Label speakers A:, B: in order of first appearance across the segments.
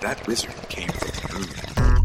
A: that wizard came from the moon.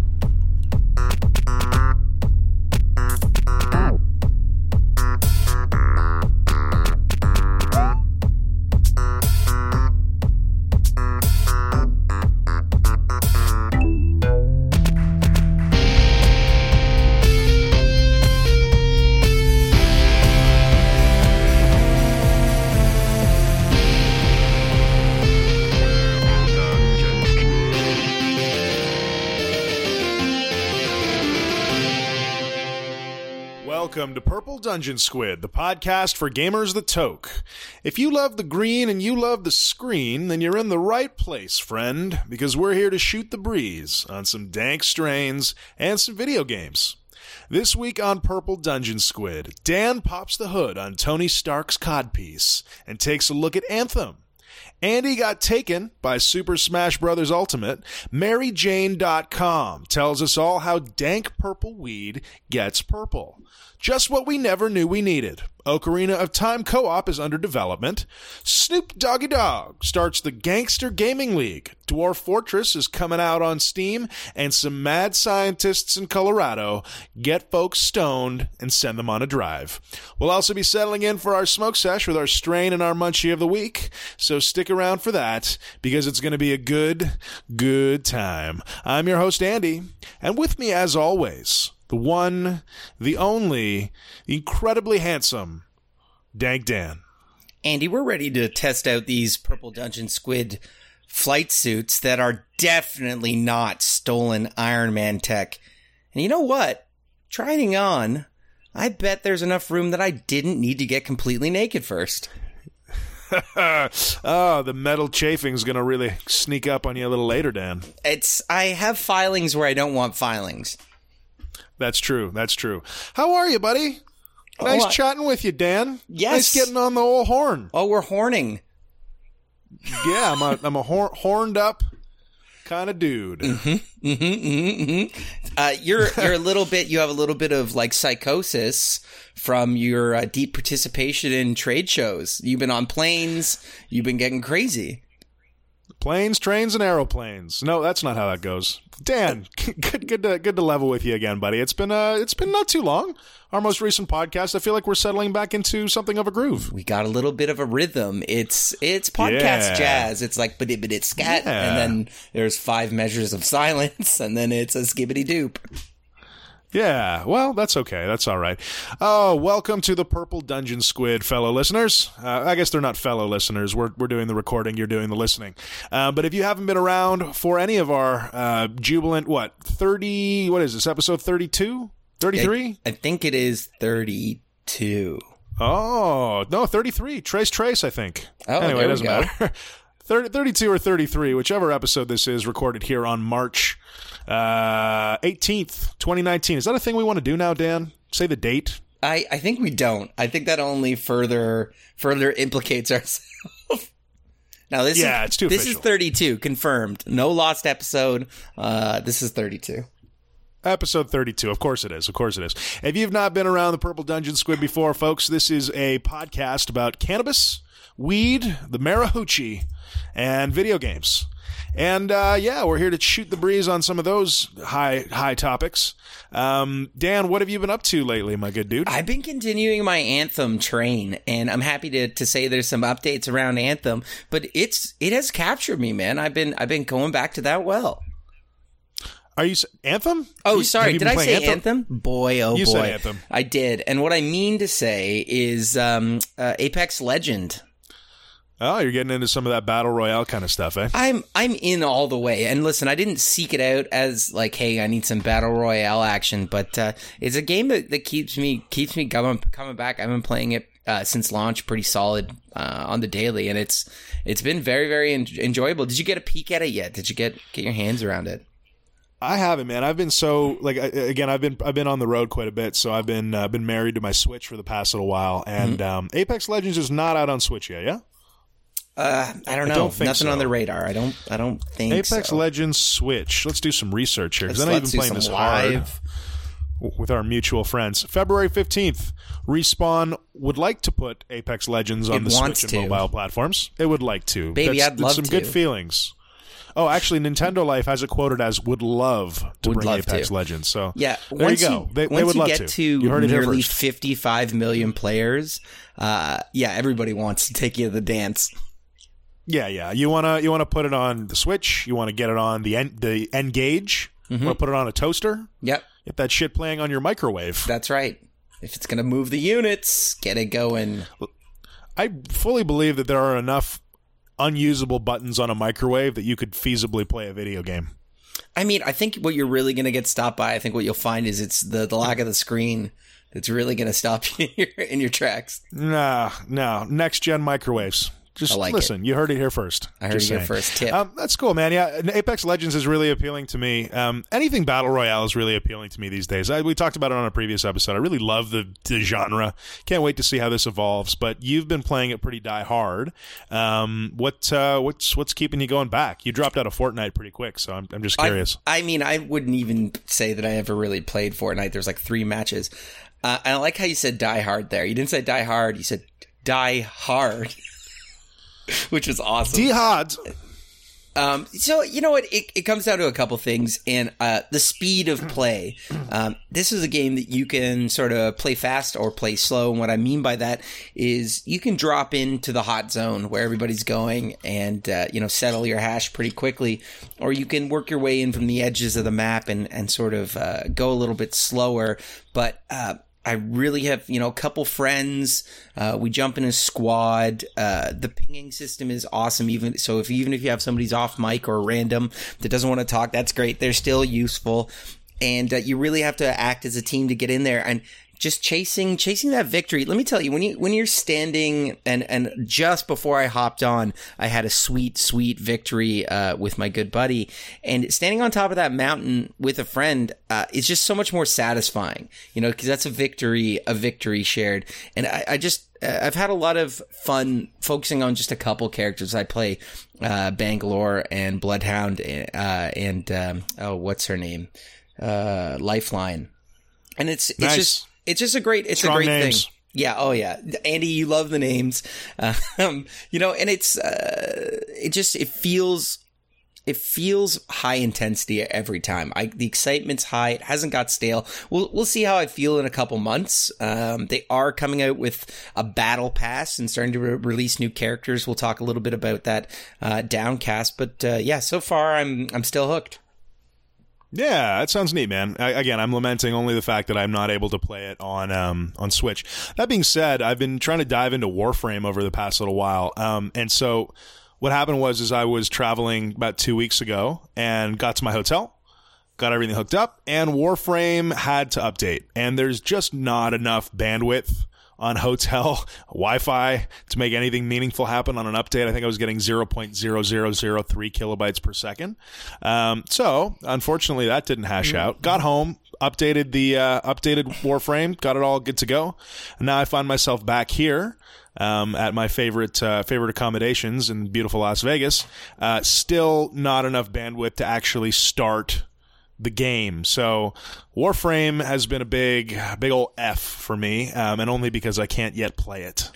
B: Dungeon Squid, the podcast for gamers that toke. If you love the green and you love the screen, then you're in the right place, friend, because we're here to shoot the breeze on some dank strains and some video games. This week on Purple Dungeon Squid, Dan pops the hood on Tony Stark's codpiece and takes a look at Anthem. Andy got taken by Super Smash Bros. Ultimate. MaryJane.com tells us all how dank purple weed gets purple. Just what we never knew we needed. Ocarina of Time co op is under development. Snoop Doggy Dogg starts the Gangster Gaming League. Dwarf Fortress is coming out on Steam, and some mad scientists in Colorado get folks stoned and send them on a drive. We'll also be settling in for our smoke sesh with our strain and our munchie of the week, so stick around for that because it's going to be a good, good time. I'm your host, Andy, and with me, as always, the one, the only, the incredibly handsome Dank Dan.
C: Andy, we're ready to test out these Purple Dungeon Squid flight suits that are definitely not stolen Iron Man tech. And you know what? Trying on, I bet there's enough room that I didn't need to get completely naked first.
B: oh, the metal chafing's going to really sneak up on you a little later, Dan.
C: It's I have filings where I don't want filings.
B: That's true. That's true. How are you, buddy? Nice
C: Oh,
B: chatting with you, Dan.
C: Yes.
B: Nice getting on the old horn.
C: Oh, we're horning.
B: Yeah, I'm a, I'm a hor- horned up kind of dude.
C: Mm-hmm, mm-hmm. Uh, you're you're a little bit. You have a little bit of like psychosis from your uh, deep participation in trade shows. You've been on planes. You've been getting crazy.
B: Planes, trains, and aeroplanes. No, that's not how that goes. Dan, good, good, to, good to level with you again, buddy. It's been, uh, it's been not too long. Our most recent podcast. I feel like we're settling back into something of a groove.
C: We got a little bit of a rhythm. It's it's podcast
B: Yeah.
C: jazz. It's like but scat,
B: Yeah.
C: and then there's five measures of silence, and then it's a skibbity doop.
B: Yeah, well, that's okay. That's all right. Oh, welcome to the Purple Dungeon Squid, fellow listeners. Uh, I guess they're not fellow listeners. We're, we're doing the recording, you're doing the listening. Uh, but if you haven't been around for any of our uh, jubilant, what, 30, what is this, episode 32? 33?
C: I think it is thirty two.
B: Oh, no, 33. Trace Trace, I think.
C: Oh,
B: anyway,
C: there
B: it
C: we
B: doesn't
C: go.
B: matter. 30, 32 or 33, whichever episode this is, recorded here on March uh, 18th, 2019. Is that a thing we want to do now, Dan? Say the date.
C: I, I think we don't. I think that only further further implicates ourselves. now this
B: Yeah,
C: is
B: it's too
C: this
B: official.
C: is 32 confirmed. No lost episode. Uh this is 32.
B: Episode 32. Of course it is. Of course it is. If you've not been around the Purple Dungeon Squid before, folks, this is a podcast about cannabis, weed, the Marahoochie, and video games. And uh, yeah, we're here to shoot the breeze on some of those high high topics. Um, Dan, what have you been up to lately, my good dude?
C: I've been continuing my Anthem train and I'm happy to to say there's some updates around Anthem, but it's it has captured me, man. I've been I've been going back to that well.
B: Are you Anthem?
C: Oh,
B: You-
C: sorry. Did I say anthem? Boy, oh
B: You
C: boy.
B: said Anthem.
C: I did. And what I mean to say is um, uh, Apex Legend.
B: Oh, you're getting into some of that battle royale kind of stuff, eh?
C: I'm I'm in all the way. And listen, I didn't seek it out as like, hey, I need some battle royale action, but uh, it's a game that, that keeps me keeps me coming coming back. I've been playing it uh, since launch, pretty solid uh, on the daily, and it's it's been very very en- enjoyable. Did you get a peek at it yet? Did you get get your hands around it?
B: I haven't, man. I've been so like I- again. I've been I've been on the road quite a bit, so I've been uh, been married to my Switch for the past little while. And
C: Mm-hmm.
B: um, Apex Legends is not out on Switch yet. Yeah,
C: Uh, I don't know.
B: don't think
C: Nothing
B: so.
C: on the radar. I don't. I don't think
B: Apex
C: so.
B: Legends Switch. Let's do some research here because I'm not even playing this
C: live.
B: w- with our mutual friends. February fifteenth, Respawn would like to put Apex Legends on
C: It
B: the Switch and
C: to.
B: mobile platforms. It would like to.
C: Baby,
B: That's,
C: I'd love
B: some
C: to.
B: good feelings. Oh, actually, Nintendo Life has it quoted as would love to
C: Would
B: bring
C: love
B: Apex
C: to.
B: Legends. So
C: Yeah,
B: there
C: once
B: you go. they,
C: once
B: they would
C: you
B: love to.
C: to
B: you heard it
C: nearly. 55 million players, uh, yeah, everybody wants to take you to the dance.
B: Yeah, yeah. You wanna you wanna put it on the Switch. You want to get it on the en- the N-Gage.
C: Mm-hmm.
B: You want to put it on a toaster.
C: Yep,
B: Get that shit playing on your microwave.
C: that's right. If it's gonna move the units, get it going.
B: I fully believe that there are enough unusable buttons on a microwave that you could feasibly play a video game.
C: I mean, I think what you're really gonna get stopped by, I think what you'll find is it's the, the lack of the screen that's really gonna stop you in your, in your tracks.
B: Nah, no. Next gen microwaves. Just
C: like
B: listen. You heard it here first.
C: I heard
B: Just
C: you here first. Tip.
B: Um, that's cool, man. Yeah, Apex Legends is really appealing to me. Um, anything battle royale is really appealing to me these days. I, we talked about it on a previous episode. I really love the, the genre. Can't wait to see how this evolves. But you've been playing it pretty die hard. Um, what uh, what's what's keeping you going back? You dropped out of Fortnite pretty quick, so I'm, I'm just curious.
C: I, I mean, I wouldn't even say that I ever really played Fortnite. There's like three matches. Uh, I like how you said Die Hard there. You didn't say Die Hard. You said Die Hard, which was awesome.
B: Jihad.
C: Um, so you know what? It, it comes down to a couple things, and uh, the speed of play. Um, this is a game that you can sort of play fast or play slow. And what I mean by that is you can drop into the hot zone where everybody's going, and uh, you know settle your hash pretty quickly, or you can work your way in from the edges of the map and and sort of uh, go a little bit slower. But uh, I really have, you know, a couple friends. Uh, we jump in a squad. Uh, the pinging system is awesome. Even so, if even if you have somebody's off mic or random that doesn't want to talk, that's great. They're still useful, and uh, you really have to act as a team to get in there and just chasing chasing that victory. Let me tell you, when you when you're standing and and just before I hopped on, I had a sweet sweet victory uh, with my good buddy, and standing on top of that mountain with a friend uh, is just so much more satisfying, you know, because that's a victory a victory shared, and I, I just. uh, I've had a lot of fun focusing on just a couple characters. I play uh, Bangalore and Bloodhound, uh, and um, oh, what's her name? Uh, Lifeline, and it's it's
B: Nice.
C: just it's just a great it's
B: Strong
C: a great
B: names.
C: thing. Yeah, oh yeah, Andy, you love the names, um, you know, and it's uh, it just it feels it feels high intensity every time. I the excitement's high. It hasn't got stale. We'll we'll see how I feel in a couple months. Um, they are coming out with a battle pass and starting to re- release new characters. We'll talk a little bit about that uh, downcast, but uh, yeah, so far I'm I'm still hooked.
B: Yeah, that sounds neat, man. I, again, I'm lamenting only the fact that I'm not able to play it on um, on Switch. That being said, I've been trying to dive into Warframe over the past little while, um, and so what happened was is I was traveling about two weeks ago and got to my hotel, got everything hooked up, and Warframe had to update, and there's just not enough bandwidth on hotel Wi-Fi to make anything meaningful happen on an update. I think I was getting 0.0003 kilobytes per second. Um, so unfortunately, that didn't hash out. Got home, updated the uh, updated Warframe, got it all good to go, and now I find myself back here. Um, at my favorite uh, favorite accommodations in beautiful Las Vegas, uh, still not enough bandwidth to actually start the game. So Warframe has been a big, big old F for me, um, and only because I can't yet play it.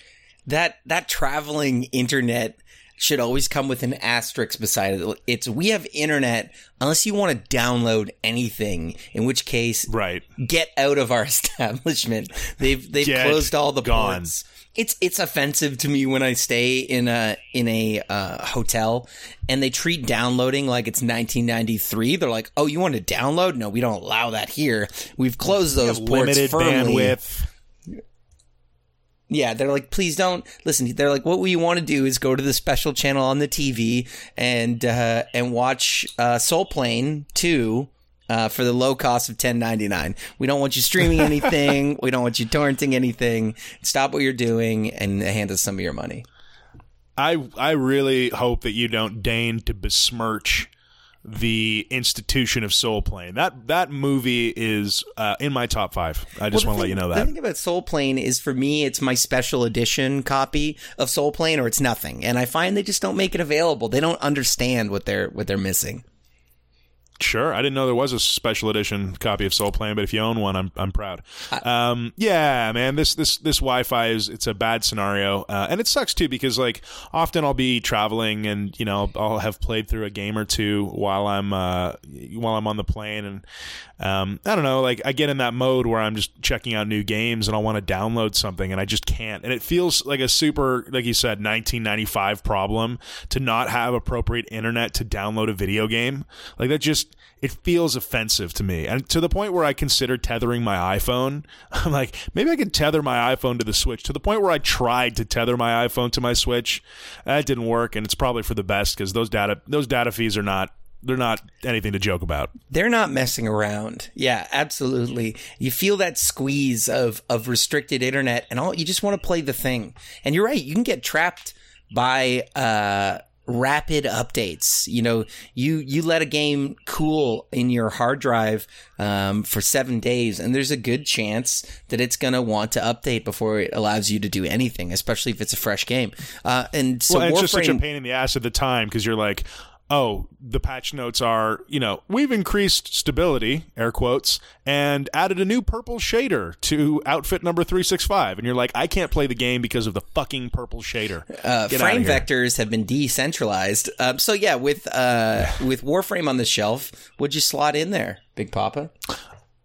C: that that traveling internet should always come with an asterisk beside it. It's we have internet unless you want to download anything, in which case
B: Right.
C: get out of our establishment. They've they've
B: Get
C: closed all the
B: gone.
C: ports. It's it's offensive to me when I stay in a in a uh, hotel and they treat downloading like it's 1993. They're like, "Oh, you want to download? No, we don't allow that here. We've closed those ports
B: Limited
C: firmly."
B: bandwidth.
C: Yeah, they're like, please don't listen. They're like, what we want to do is go to the special channel on the TV and uh, and watch uh, Soul Plane two uh, for the low cost of ten ninety nine. We don't want you streaming anything. we don't want you torrenting anything. Stop what you're doing and hand us some of your money.
B: I I really hope that you don't deign to besmirch the institution of Soul Plane. That that movie is uh, in my top five. I just
C: Well,
B: want to let you know
C: The
B: that.
C: thing about Soul Plane is for me, it's my special edition copy of Soul Plane, or it's nothing. And I find they just don't make it available. They don't understand what they're what they're missing.
B: Sure, I didn't know there was a special edition copy of Soul Plane, but if you own one, I'm I'm proud. Um, yeah, man, this this this Wi-Fi is it's a bad scenario, uh, and it sucks too because like often I'll be traveling and you know I'll have played through a game or two while I'm uh, while I'm on the plane, and um, I don't know, like I get in that mode where I'm just checking out new games and I want to download something and I just can't, and it feels like a super like you said 1995 problem to not have appropriate internet to download a video game, like that just it feels offensive to me. And to the point where I considered tethering my iPhone. I'm like, maybe I could tether my iPhone to the Switch. To the point where I tried to tether my iPhone to my Switch. That didn't work, and it's probably for the best because those data those data fees are not they're not anything to joke about.
C: They're not messing around. Yeah, absolutely. You feel that squeeze of of restricted internet and all you just want to play the thing. And you're right, you can get trapped by uh rapid updates. You know, you you let a game cool in your hard drive um, for seven days, and there's a good chance that it's going to want to update before it allows you to do anything, especially if it's a fresh game. Uh, and so
B: well, it's
C: Warframe,
B: just such a pain in the ass at the time because you're like, oh, the patch notes are, you know, we've increased stability, air quotes, and added a new purple shader to outfit number 365. And you're like, I can't play the game because of the fucking purple shader.
C: uh,
B: Get
C: frame vectors have been decentralized. Um, so yeah, with uh, with Warframe on the shelf, would you slot in there, Big Papa?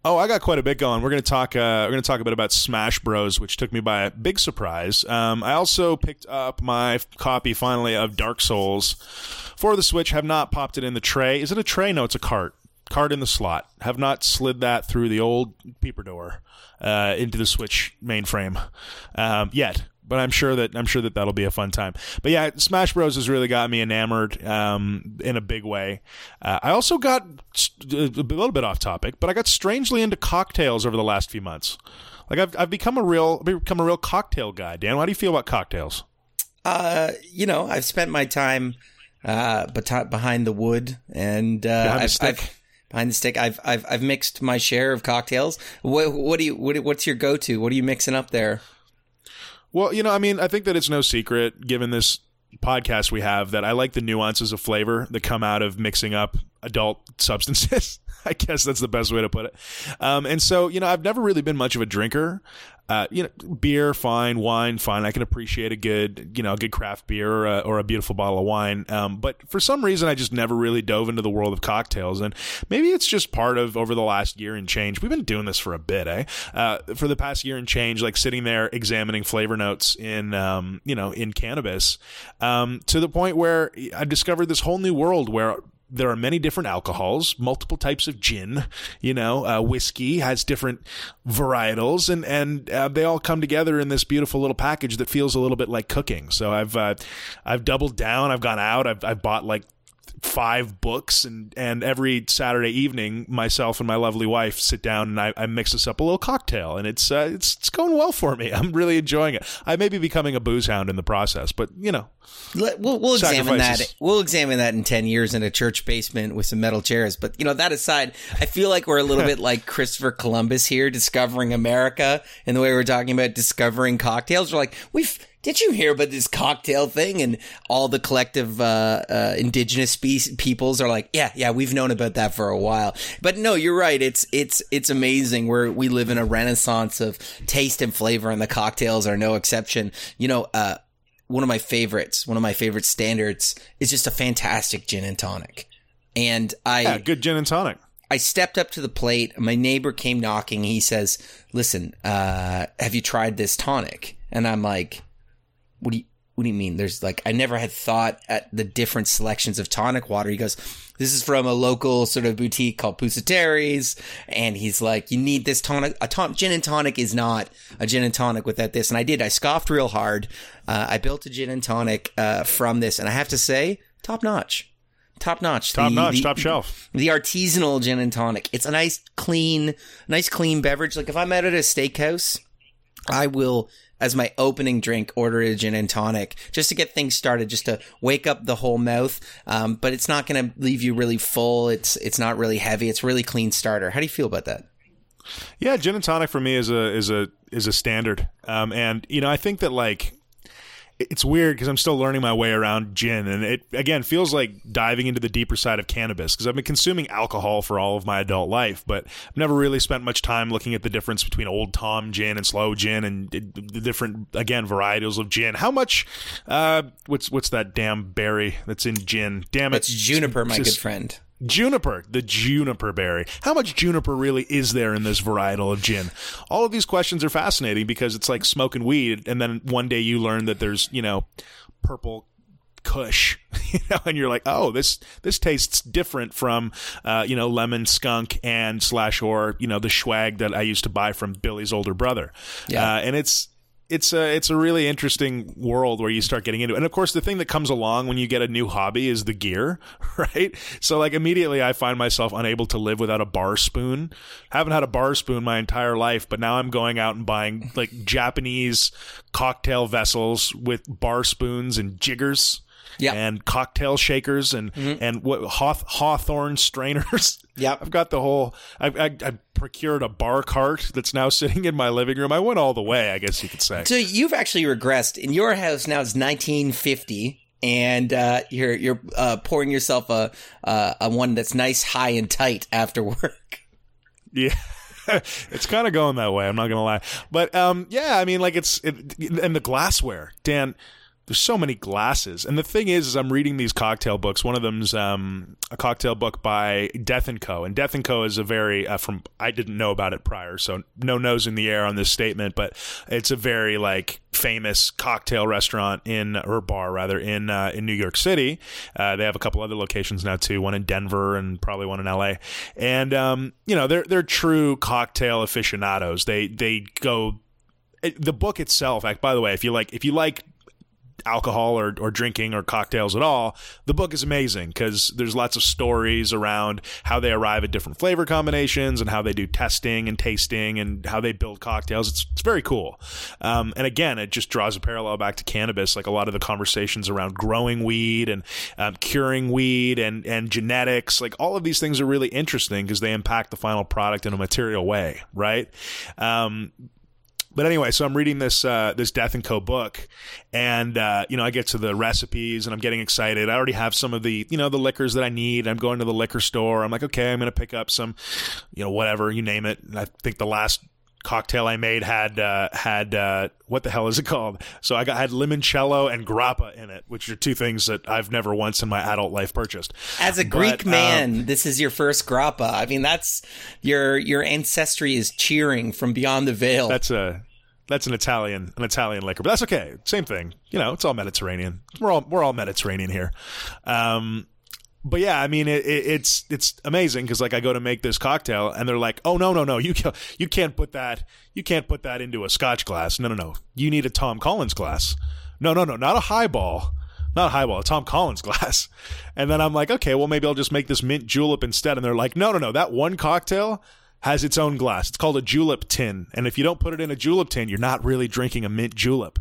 B: Oh, I got quite a bit going. We're to talk. Uh, we're to talk a bit about Smash Bros, which took me by a big surprise. Um, I also picked up my copy finally of Dark Souls for the Switch. Have not popped it in the tray. Is it a tray? No, it's a cart. Cart in the slot. Have not slid that through the old peeper door uh, into the Switch mainframe um, yet. But I'm sure that I'm sure that that'll be a fun time. But yeah, Smash Bros has really got me enamored um, in a big way. Uh, I also got a little bit off topic, but I got strangely into cocktails over the last few months. Like I've I've become a real become a real cocktail guy. Dan, how do you feel about cocktails?
C: Uh, you know, I've spent my time uh, behind the wood and uh,
B: Behind the
C: I've,
B: stick?
C: I've behind the stick. I've I've I've mixed my share of cocktails. What what do you what, what's your go to? What are you mixing up there?
B: Well, you know, I mean, I think that it's no secret, given this podcast we have, that I like the nuances of flavor that come out of mixing up adult substances. I guess that's the best way to put it. Um, and so, you know, I've never really been much of a drinker. Uh, you know, beer, fine, wine, fine. I can appreciate a good, you know, a good craft beer or a, or a beautiful bottle of wine. Um, but for some reason, I just never really dove into the world of cocktails. And maybe it's just part of over the last year and change. We've been doing this for a bit, eh? Uh, for the past year and change, like sitting there examining flavor notes in, um, you know, in cannabis, um, to the point where I discovered this whole new world where there are many different alcohols, multiple types of gin. You know, uh, whiskey has different varietals, and and uh, they all come together in this beautiful little package that feels a little bit like cooking. So I've uh, I've doubled down. I've gone out. I've I've bought like five books and and every Saturday evening myself and my lovely wife sit down and I, I mix us up a little cocktail and it's uh, it's it's going well for me I'm really enjoying it I may be becoming a booze hound in the process but you know
C: Let- We'll, we'll examine that. We'll examine that in ten years in a church basement with some metal chairs. But you know that aside, I feel like we're a little bit like Christopher Columbus here, discovering America, in the way we're talking about discovering cocktails. We're like, we've. Did you hear about this cocktail thing? And all the collective uh, uh, indigenous species peoples are like, yeah, yeah, we've known about that for a while. But no, you're right. It's it's it's amazing. Where we live in a renaissance of taste and flavor, and the cocktails are no exception. You know, uh, one of my favorites, one of my favorite standards is just a fantastic gin and tonic. And I
B: yeah good gin and tonic
C: I stepped up to the plate. My neighbor came knocking. He says, "Listen, uh, have you tried this tonic?" And I'm like, "What do you What do you mean?" There's like I never had thought at the different selections of tonic water. He goes, "This is from a local sort of boutique called Pusateri's," and he's like, "You need this tonic. A ton- gin and tonic is not a gin and tonic without this." And I did. I scoffed real hard. Uh, I built a gin and tonic uh, from this, and I have to say, top notch. Top notch.
B: top
C: The-
B: notch
C: the-
B: top shelf
C: the artisanal gin and tonic. It's a nice, clean, nice, clean beverage. Like if I'm out at a steakhouse, I will, as my opening drink, order a gin and tonic just to get things started, just to wake up the whole mouth. Um, but it's not going to leave you really full. It's it's not really heavy. It's really clean starter. How do you feel about that?
B: Yeah, gin and tonic for me is a is a is a standard. Um, and you know, I think that like it's weird because I'm still learning my way around gin, and it again feels like diving into the deeper side of cannabis because I've been consuming alcohol for all of my adult life, but I've never really spent much time looking at the difference between Old Tom gin and sloe gin and the different again varietals of gin. How much? Uh, what's what's that damn berry that's in gin? Damn it,
C: It's juniper, my
B: Just-
C: good friend.
B: Juniper, the juniper berry. How much juniper really is there in this varietal of gin? All of these questions are fascinating because it's like smoking weed, and then one day you learn that there's, you know, purple kush, you know, and you're like, oh, this this tastes different from, uh, you know, lemon skunk and slash or you know the swag that I used to buy from Billy's older brother.
C: Yeah.
B: uh, and it's it's a it's a really interesting world where you start getting into it. And of course, the thing that comes along when you get a new hobby is the gear, right? So like immediately, I find myself unable to live without a bar spoon. haven't had a bar spoon my entire life, but now I'm going out and buying like Japanese cocktail vessels with bar spoons and jiggers.
C: Yeah.
B: and cocktail shakers and and what Hawth- hawthorn strainers.
C: Yeah,
B: I've got the whole. I, I, I procured a bar cart that's now sitting in my living room. I went all the way, I guess you could say.
C: So you've actually regressed. In your house now it's 1950, and uh, you're you're uh, pouring yourself a, a a one that's nice, high, and tight after work.
B: Yeah. it's kind of going that way. I'm not gonna lie, but um, yeah. I mean, like it's it, and the glassware, Dan. There's so many glasses, and the thing is, is I'm reading these cocktail books. One of them's um, a cocktail book by Death and Co. And Death and Co. is a very uh, from I didn't know about it prior, so no nose in the air on this statement, but it's a very like famous cocktail restaurant in or bar rather in uh, in New York City. Uh, they have a couple other locations now too, one in Denver and probably one in L.A. And um, you know they're they're true cocktail aficionados. They they go the book itself. By the way, if you like if you like alcohol or, or drinking or cocktails at all, the book is amazing because there's lots of stories around how they arrive at different flavor combinations and how they do testing and tasting and how they build cocktails. It's, it's very cool. Um, and again, it just draws a parallel back to cannabis, like a lot of the conversations around growing weed and um, curing weed and, and genetics. Like all of these things are really interesting because they impact the final product in a material way, right? Um, but anyway, so I'm reading this uh, this Death and Co book, and uh, you know I get to the recipes, and I'm getting excited. I already have some of the you know the liquors that I need. I'm going to the liquor store. I'm like, okay, I'm going to pick up some, you know, whatever you name it. And I think the last cocktail I made had uh, had uh, what the hell is it called? So I got had limoncello and grappa in it, which are two things that I've never once in my adult life purchased.
C: As a
B: But,
C: Greek
B: um,
C: man, this is your first grappa. I mean, that's your your ancestry is cheering from beyond the veil.
B: That's a that's an Italian an Italian liquor, but that's okay. Same thing. You know, it's all Mediterranean. We're all we're all Mediterranean here. Um, but yeah, I mean, it, it, it's it's amazing because like I go to make this cocktail and they're like, oh no no no, you you can't put that you can't put that into a Scotch glass. No no no, you need a Tom Collins glass. No no no, not a highball. Not a highball, a Tom Collins glass. And then I'm like, okay, well, maybe I'll just make this mint julep instead. And they're like, no, no, no, that one cocktail has its own glass. It's called a julep tin. And if you don't put it in a julep tin, you're not really drinking a mint julep.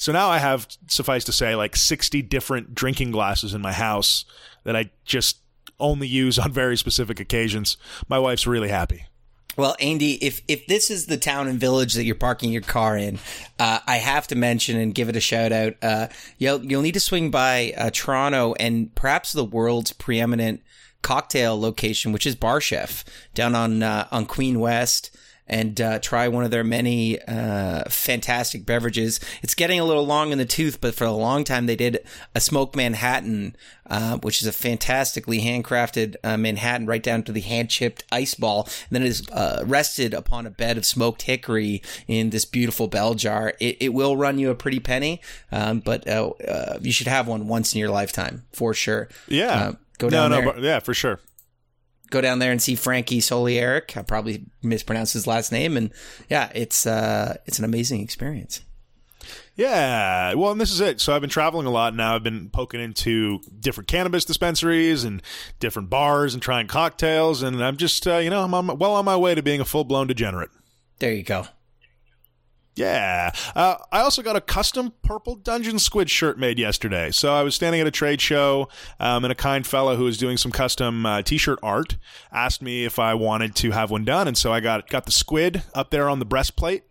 B: So now I have, suffice to say, like 60 different drinking glasses in my house that I just only use on very specific occasions. My wife's really happy.
C: Well, Andy, if if this is the town and village that you're parking your car in, uh, I have to mention and give it a shout out. Uh, you'll you'll need to swing by uh, Toronto and perhaps the world's preeminent cocktail location, which is Bar Chef down on uh, on Queen West. And uh, try one of their many uh, fantastic beverages. It's getting a little long in the tooth, but for a long time they did a smoked Manhattan, uh, which is a fantastically handcrafted uh, Manhattan, right down to the hand chipped ice ball. And then it is uh, rested upon a bed of smoked hickory in this beautiful bell jar. It, it will run you a pretty penny, um, but uh, uh, you should have one once in your lifetime for sure.
B: Yeah.
C: Go down
B: no,
C: there.
B: no, but- yeah, for sure.
C: Go down there and see Frankie Solarik. I probably mispronounced his last name, and yeah, it's uh, it's an amazing experience.
B: Yeah, well, and this is it. So I've been traveling a lot now. I've been poking into different cannabis dispensaries and different bars and trying cocktails, and I'm just, uh, you know, I'm on, well on my way to being a full blown degenerate.
C: There you go.
B: Yeah. Uh, I also got a custom purple Dungeon Squid shirt made yesterday. So I was standing at a trade show, um, and a kind fellow who was doing some custom uh, t-shirt art asked me if I wanted to have one done, and so I got got the squid up there on the breastplate.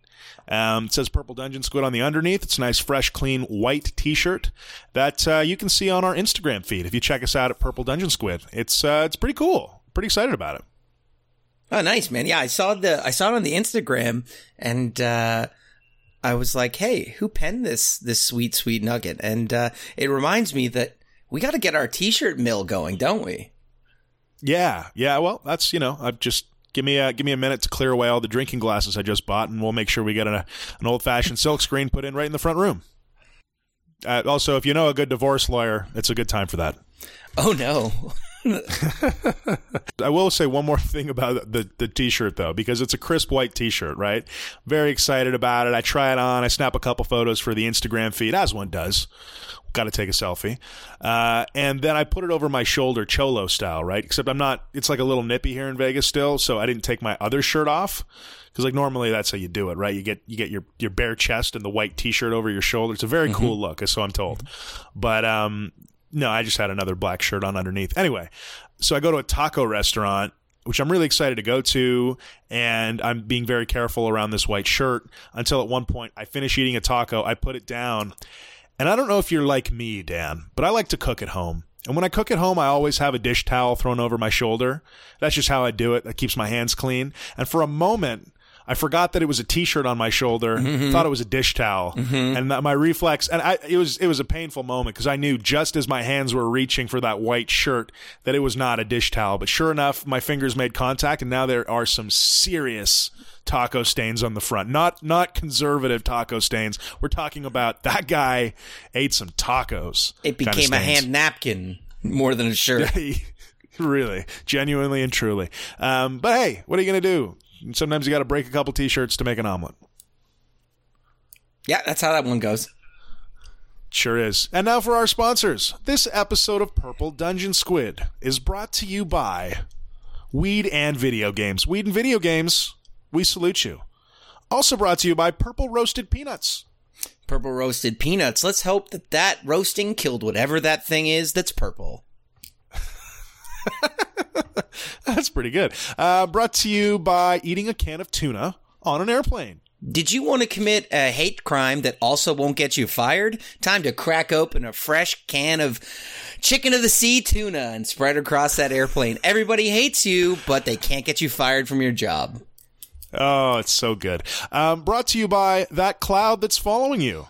B: Um, it says Purple Dungeon Squid on the underneath. It's a nice, fresh, clean white T-shirt that uh, you can see on our Instagram feed if you check us out at Purple Dungeon Squid. It's uh, it's pretty cool. Pretty excited about it.
C: Oh, nice, man. Yeah, I saw the I saw it on the Instagram, and uh, I was like, "Hey, who penned this this sweet sweet nugget?" And uh, it reminds me that we got to get our T-shirt mill going, don't we?
B: Yeah, yeah. Well, that's you know, I've just give me a give me a minute to clear away all the drinking glasses I just bought, and we'll make sure we get an, an old fashioned silk screen put in right in the front room. Uh, also, if you know a good divorce lawyer, it's a good time for that.
C: Oh no.
B: I will say one more thing about the, the t-shirt though, because it's a crisp white t-shirt, right? Very excited about it. I try it on. I snap a couple photos for the Instagram feed, as one does. Got to take a selfie, uh, and then I put it over my shoulder, cholo style, right? Except I'm not. It's like a little nippy here in Vegas still, so I didn't take my other shirt off because like normally that's how you do it, right? You get you get your your bare chest and the white t-shirt over your shoulder. It's a very mm-hmm. cool look, as so I'm told. But um, no, I just had another black shirt on underneath. Anyway, so I go to a taco restaurant which I'm really excited to go to. And I'm being very careful around this white shirt until at one point I finish eating a taco, I put it down. And I don't know if you're like me, Dan, but I like to cook at home. And when I cook at home, I always have a dish towel thrown over my shoulder. That's just how I do it. That keeps my hands clean. And for a moment, I forgot that it was a T-shirt on my shoulder. Mm-hmm. Thought it was a dish towel, mm-hmm. and that my reflex. And I, it was it was a painful moment because I knew just as my hands were reaching for that white shirt that it was not a dish towel. But sure enough, my fingers made contact, and now there are some serious taco stains on the front. Not not conservative taco stains. We're talking about that guy ate some tacos.
C: It became a hand napkin more than a shirt.
B: really, genuinely and truly. Um, but hey, what are you gonna do? Sometimes you got to break a couple t-shirts to make an omelet.
C: Yeah, that's how that one goes.
B: Sure is. And now for our sponsors. This episode of Purple Dungeon Squid is brought to you by Weed and Video Games. Weed and Video Games, we salute you. Also brought to you by Purple Roasted Peanuts.
C: Purple Roasted Peanuts. Let's hope that that roasting killed whatever that thing is that's purple.
B: That's pretty good. Uh, brought to you by eating a can of tuna on an airplane.
C: Did you want to commit a hate crime that also won't get you fired? Time to crack open a fresh can of chicken of the sea tuna and spread across that airplane. Everybody hates you, but they can't get you fired from your job.
B: Oh, it's so good. Um, brought to you by that cloud that's following you.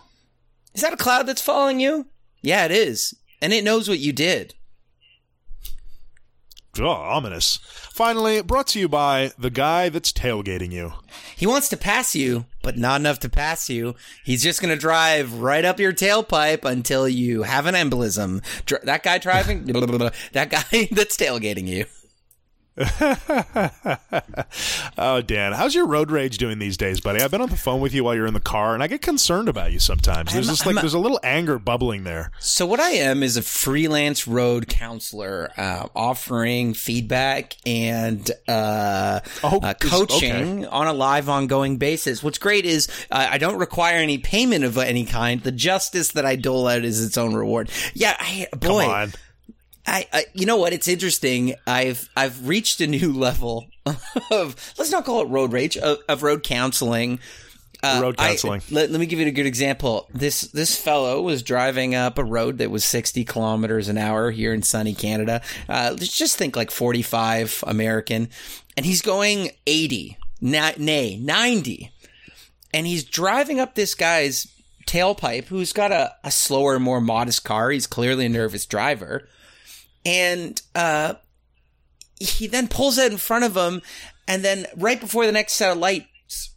C: Is that a cloud that's following you? Yeah, it is. And it knows what you did.
B: Oh, ominous. Finally, brought to you by the guy that's tailgating you.
C: He wants to pass you, but not enough to pass you. He's just going to drive right up your tailpipe until you have an embolism. Dr- that guy driving, that guy that's tailgating you.
B: oh, Dan, how's your road rage doing these days, buddy? I've been on the phone with you while you're in the car, and I get concerned about you sometimes. There's I'm, just like a, there's a little anger bubbling there.
C: So what I am is a freelance road counselor, uh, offering feedback and uh, oh, uh, coaching okay. on a live, ongoing basis. What's great is uh, I don't require any payment of any kind. The justice that I dole out is its own reward. Yeah, I, boy. I, I, you know what? It's interesting. I've I've reached a new level of let's not call it road rage of, of road counseling.
B: Uh, road counseling.
C: I, let, let me give you a good example. This this fellow was driving up a road that was 60 kilometers an hour here in sunny Canada. Uh, let's just think like 45 American, and he's going 80, nay 90, and he's driving up this guy's tailpipe who's got a, a slower, more modest car. He's clearly a nervous driver and uh, he then pulls it in front of him, and then right before the next set of lights,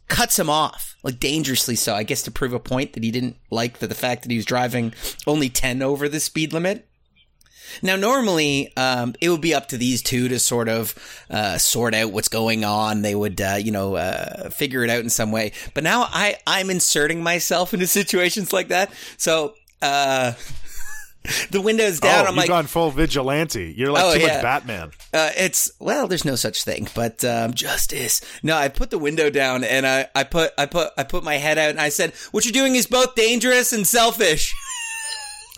C: cuts him off, like dangerously so. I guess to prove a point that he didn't like the, the fact that he was driving only ten over the speed limit. Now, normally, um, it would be up to these two to sort of uh, sort out what's going on. They would, uh, you know, uh, figure it out in some way. But now I, I'm inserting myself into situations like that. So, uh, the window's down.
B: Oh,
C: I'm like,
B: gone full vigilante. You're like oh, too yeah. much Batman.
C: Uh, it's well, there's no such thing, but um, justice. No, I put the window down and I, I put, I put, I put my head out and I said, "What you're doing is both dangerous and selfish."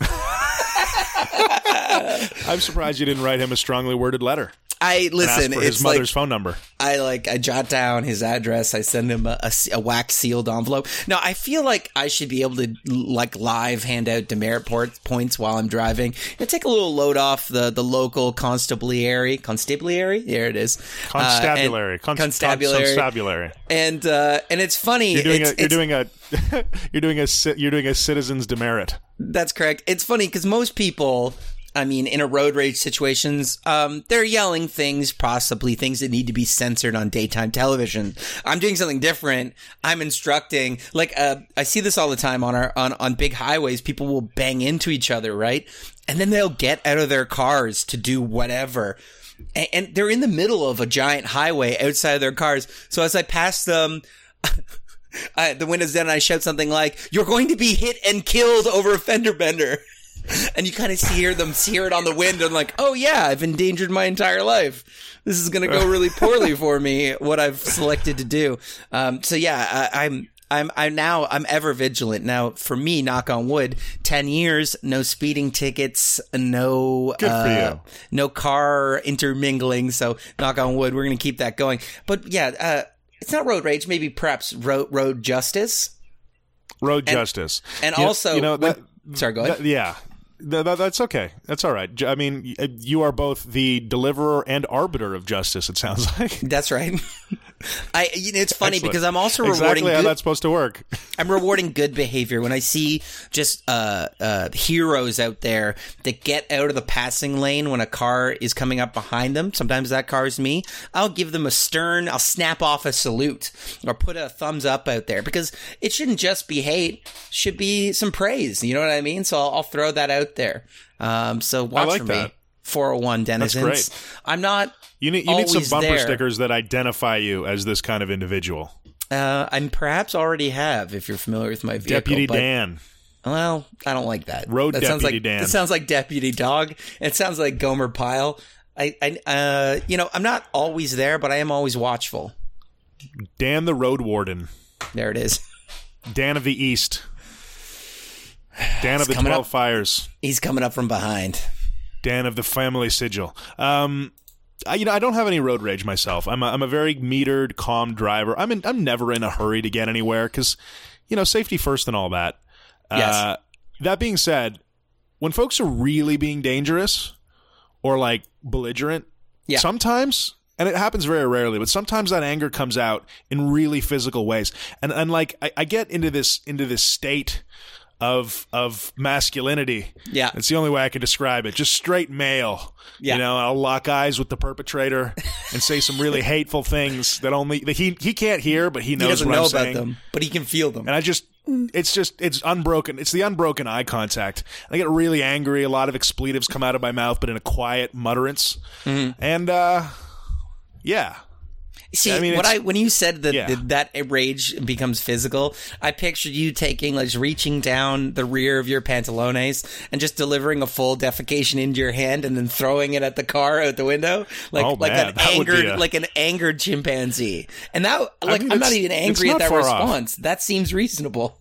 B: I'm surprised you didn't write him a strongly worded letter.
C: I listen.
B: for his
C: It's like
B: mother's phone number.
C: I like I jot down his address. I send him a, a, a wax sealed envelope. Now I feel like I should be able to like live hand out demerit port, points while I'm driving. And take a little load off the the local constabulary. Constabulary, there it is. Uh,
B: Constabulary. Const-
C: constabulary.
B: Constabulary.
C: And uh, and it's funny.
B: You're doing
C: it's,
B: a. You're doing a. you're doing a. You're doing a citizen's demerit.
C: That's correct. It's funny because most people, I mean, in a road rage situations, um, they're yelling things, possibly things that need to be censored on daytime television. I'm doing something different. I'm instructing, like, uh, I see this all the time on our, on, on big highways. People will bang into each other, right? And then they'll get out of their cars to do whatever. And, and they're in the middle of a giant highway outside of their cars. So as I pass them, I, the windows down and I shout something like, "You're going to be hit and killed over a fender bender," and you kind of hear them hear it on the wind and like, "Oh yeah, I've endangered my entire life. This is going to go really poorly for me. What I've selected to do." Um, so yeah, I, I'm. I'm I'm now I'm ever vigilant. Now for me, knock on wood, ten years, no speeding tickets, no uh, no car intermingling. So knock on wood, we're gonna keep that going. But yeah, uh, it's not road rage. Maybe perhaps road road justice.
B: Road justice.
C: And
B: You know-
C: also,
B: you know
C: when- sorry, go ahead.
B: that- yeah. Th- th- that's okay. That's all right. I mean, uh, you are both the deliverer and arbiter of justice. It sounds like.
C: That's right. I you know, it's funny
B: Excellent.
C: because I'm also rewarding exactly
B: how
C: good,
B: that's supposed to work.
C: I'm rewarding good behavior when I see just uh, uh, heroes out there that get out of the passing lane when a car is coming up behind them. Sometimes that car is me. I'll give them a stern. I'll snap off a salute or put a thumbs up out there because it shouldn't just be hate. Should be some praise. You know what I mean? So I'll, I'll throw that out there. Um, so watch
B: like
C: for me. 401 denizens.
B: great.
C: I'm not.
B: You need you need some bumper
C: there.
B: stickers that identify you as this kind of individual.
C: Uh, I'm perhaps already have if you're familiar with my vehicle.
B: Deputy
C: but-
B: Dan.
C: Well, I don't like that.
B: Road
C: that sounds
B: Deputy
C: like,
B: Dan.
C: That sounds like Deputy Dawg. It sounds like Gomer Pyle. I, I, uh, you know, I'm not always there, but I am always watchful.
B: Dan the Road Warden.
C: There it is.
B: Dan of the East. Dan of the Twelve
C: up.
B: Fires.
C: He's coming up from behind.
B: Dan of the Family Sigil. Um, I, you know, I don't have any road rage myself. I'm a, I'm a very metered, calm driver. I'm in, I'm never in a hurry to get anywhere because, you know, safety first and all that.
C: Yes.
B: Uh, that being said, when folks are really being dangerous or like belligerent,
C: Yeah.
B: sometimes, and it happens very rarely, but sometimes that anger comes out in really physical ways. And and like I, I get into this into this state of of masculinity.
C: Yeah.
B: It's the only way I can describe it. Just straight male.
C: Yeah.
B: You know, I'll lock eyes with the perpetrator and say some really hateful things that only that he he can't hear, but he
C: He
B: knows
C: doesn't
B: what
C: know
B: I'm
C: about
B: saying.
C: them, but he can feel them.
B: And I just it's just it's unbroken. It's the unbroken eye contact. I get really angry. A lot of expletives come out of my mouth, but in a quiet mutterance.
C: Mm-hmm.
B: And uh yeah.
C: See,
B: I mean,
C: what I when you said that
B: Yeah.
C: that rage becomes physical, I pictured you taking like reaching down the rear of your pantalones and just delivering a full defecation into your hand and then throwing it at the car out the window, like
B: Oh,
C: like
B: man,
C: an
B: that
C: angered
B: a-
C: like an angered chimpanzee. And that like
B: mean,
C: I'm not even angry at that
B: far off.
C: response. That seems reasonable.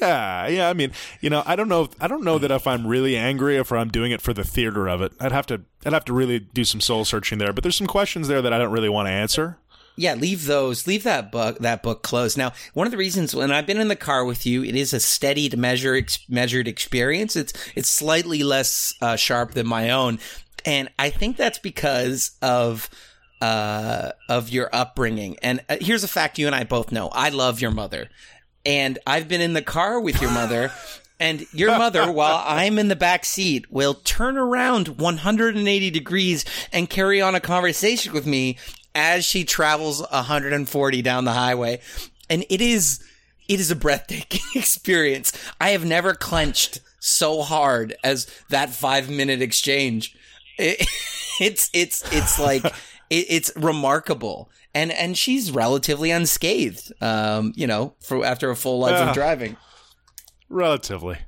B: Yeah, yeah. I mean, you know, I don't know. If, I don't know that if I'm really angry, or if I'm doing it for the theater of it. I'd have to. I'd have to really do some soul searching there. But there's some questions there that I don't really want to answer.
C: Yeah, leave those. Leave that book. That book closed. Now, one of the reasons when I've been in the car with you, it is a steady to measure ex- measured experience. It's it's slightly less uh, sharp than my own, and I think that's because of uh, of your upbringing. And uh, here's a fact you and I both know: I love your mother, and I've been in the car with your mother. And your mother, while I'm in the back seat, will turn around 180 degrees and carry on a conversation with me as she travels 140 down the highway. And it is, it is a breathtaking experience. I have never clenched so hard as that five minute exchange. It, it's, it's, it's like, it, it's remarkable. And, and she's relatively unscathed, um, you know, for after a full life
B: Yeah.
C: of driving.
B: Relatively.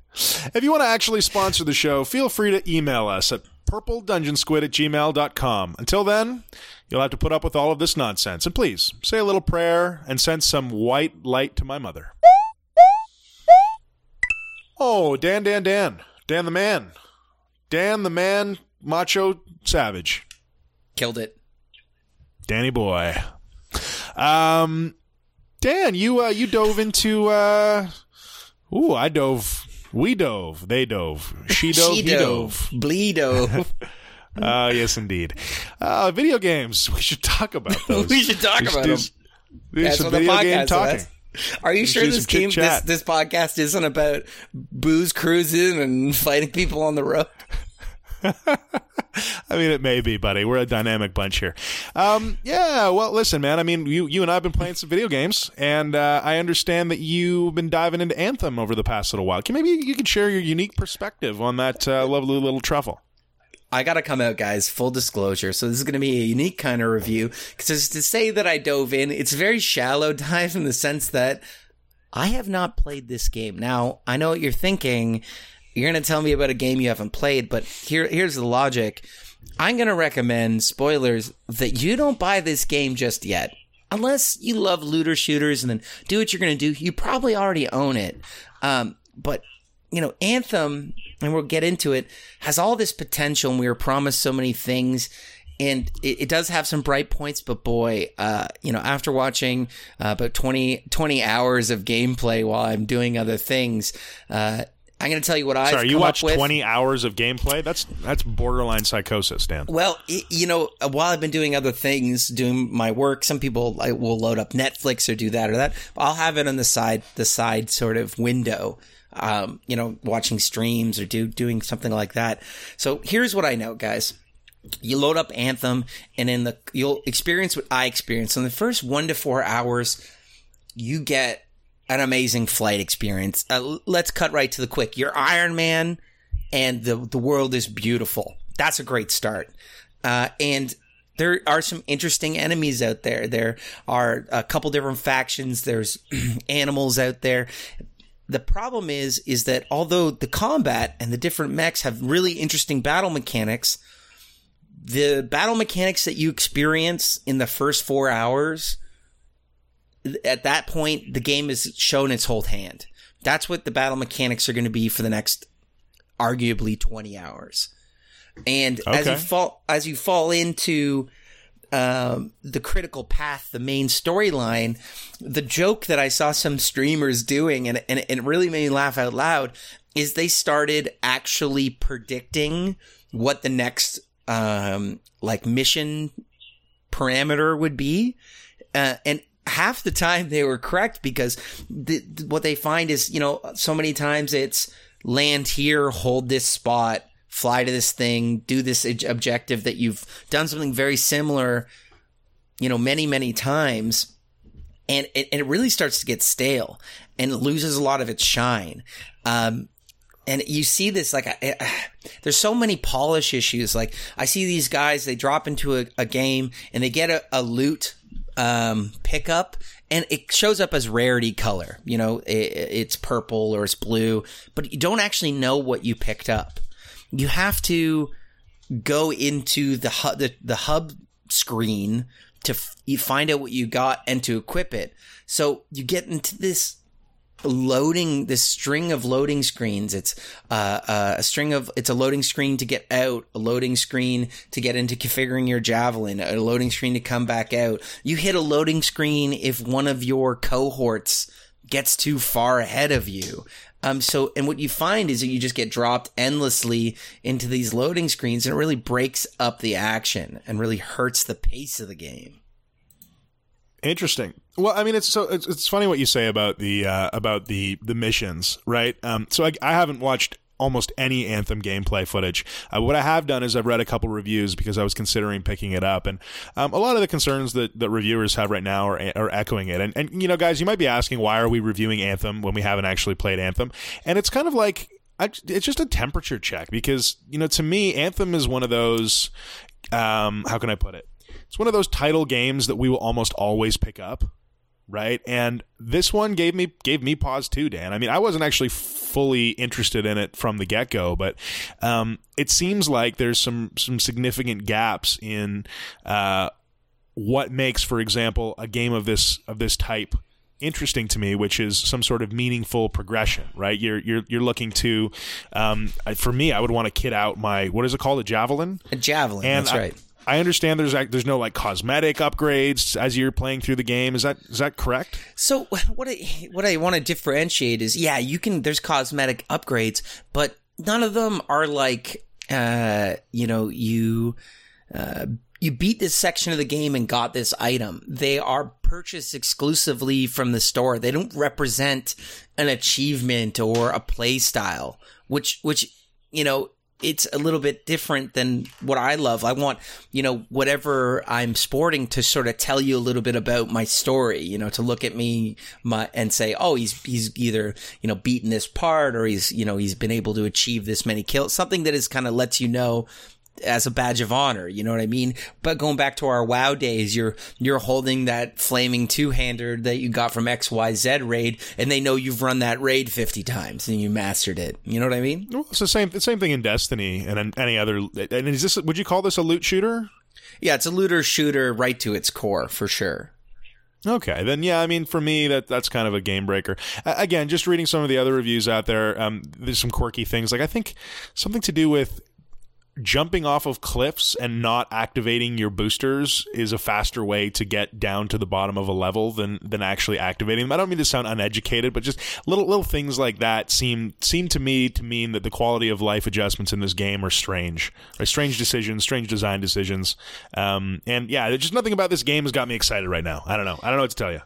B: If you want to actually sponsor the show, feel free to email us at purpledungeonsquid at gmail.com. Until then, you'll have to put up with all of this nonsense. And please, say a little prayer and send some white light to my mother. Oh, Dan, Dan, Dan. Dan the man. Dan the man, macho savage.
C: Killed it.
B: Danny boy. Um, Dan, you uh, you dove into. Uh, ooh, I dove. We dove. They dove. She dove.
C: She
B: he
C: dove. Blee dove.
B: Uh, yes, indeed. Uh, video games. We should talk about those.
C: We should talk about
B: do,
C: them.
B: s- do
C: That's
B: some
C: what the
B: video game
C: is.
B: talking.
C: Are you sure this game, this, this podcast isn't about booze cruising and fighting people on the road?
B: I mean, it may be, buddy. We're a dynamic bunch here. Um, yeah. Well, listen, man. I mean, you you and I've been playing some video games, and uh, I understand that you've been diving into Anthem over the past little while. Can maybe you could share your unique perspective on that uh, lovely little truffle?
C: I gotta come out, guys. Full disclosure. So this is gonna be a unique kind of review because to say that I dove in, it's a very shallow dive in the sense that I have not played this game. Now I know what you're thinking. You're gonna tell me about a game you haven't played, but here here's the logic. I'm gonna recommend spoilers that you don't buy this game just yet. Unless you love looter shooters and then do what you're gonna do, you probably already own it. Um, but you know, Anthem, and we'll get into it, has all this potential, and we were promised so many things. And it, it does have some bright points, but boy, uh, you know, after watching uh, about 20, 20 hours of gameplay while I'm doing other things, uh, I'm going to tell you what I've
B: Sorry, you watched
C: up with.
B: twenty hours of gameplay. That's that's borderline psychosis, Dan.
C: Well, you know, uh, while I've been doing other things, doing my work, some people like, will load up Netflix or do that or that. I'll have it on the side, the side sort of window. Um, you know, watching streams or do doing something like that. So here's what I know, guys. You load up Anthem, and in the you'll experience what I experienced. In the first one to four hours, you get an amazing flight experience. Uh, let's cut right to the quick. You're Iron Man, and the the world is beautiful. That's a great start. Uh, and there are some interesting enemies out there. There are a couple different factions. There's animals out there. The problem is, is that although the combat and the different mechs have really interesting battle mechanics, the battle mechanics that you experience in the first four hours at that point, the game has shown its whole hand. That's what the battle mechanics are going to be for the next, arguably, twenty hours. And as you fall as you fall into um, the critical path, the main storyline, the joke that I saw some streamers doing, and, and it really made me laugh out loud, is they started actually predicting what the next um, like mission parameter would be, uh, and half the time they were correct because the, what they find is you know so many times it's land here, hold this spot, fly to this thing, do this ob- objective that you've done something very similar, you know, many many times, and it, and it really starts to get stale and it loses a lot of its shine. Um, and you see this like I- there's so many polish issues like i see these guys they drop into a, a game and they get a, a loot um, pickup and it shows up as rarity color. You know i it's purple or it's blue but you don't actually know what you picked up. You have to go into the hub the, the hub screen to f- you find out what you got and to equip it. So you get into this loading this string of loading screens. It's uh, uh, a string of it's a loading screen to get out, a loading screen to get into configuring your javelin, a loading screen to come back out. You hit a loading screen if one of your cohorts gets too far ahead of you. Um, so, and what you find is that you just get dropped endlessly into these loading screens and it really breaks up the action and really hurts the pace of the game.
B: Interesting. Well, I mean, it's so it's, it's funny what you say about the uh, about the the missions, right? Um, so I, I haven't watched almost any Anthem gameplay footage. Uh, what I have done is I've read a couple reviews because I was considering picking it up, and um, a lot of the concerns that, that reviewers have right now are, are echoing it. And, and you know, guys, you might be asking why are we reviewing Anthem when we haven't actually played Anthem? And it's kind of like I, it's just a temperature check because you know, to me, Anthem is one of those. Um, how can I put it? It's one of those title games that we will almost always pick up right? And this one gave me gave me pause too, Dan. I mean, I wasn't actually fully interested in it from the get go, but um, it seems like there's some some significant gaps in uh, what makes, for example, a game of this of this type interesting to me, which is some sort of meaningful progression, right? You're you're you're looking to, um, for me, I would want to kit out my what is it called, a javelin,
C: A javelin,
B: And
C: that's
B: I-
C: right.
B: I understand there's like, there's no like cosmetic upgrades as you're playing through the game. Is that is that correct?
C: So what I what I want to differentiate is yeah, you can there's cosmetic upgrades, but none of them are like uh you know you uh you beat this section of the game and got this item. They are purchased exclusively from the store. They don't represent an achievement or a play style, which which you know it's a little bit different than what I love. I want, you know, whatever I'm sporting to sort of tell you a little bit about my story, you know, to look at me my, and say, oh, he's, he's either, you know, beaten this part or he's, you know, he's been able to achieve this many kills. Something that is kind of lets you know as a badge of honor. You know what I mean? But going back to our WoW days, you're you're holding that flaming two hander that you got from XYZ raid, and they know you've run that raid fifty times and you mastered it. You know what I mean?
B: Well, it's the same the same thing in Destiny and in any other. And is this would you call this a loot shooter?
C: Yeah, it's a looter shooter right to its core for sure.
B: Okay, then yeah, I mean, for me, that that's kind of a game breaker. Uh, again, just reading some of the other reviews out there, um, there's some quirky things. Like I think something to do with jumping off of cliffs and not activating your boosters is a faster way to get down to the bottom of a level than than actually activating them. I don't mean to sound uneducated, but just little little things like that seem seem to me to mean that the quality of life adjustments in this game are strange, right? strange decisions, strange design decisions, um, and yeah, just nothing about this game has got me excited right now. I don't know. I don't know what to tell you.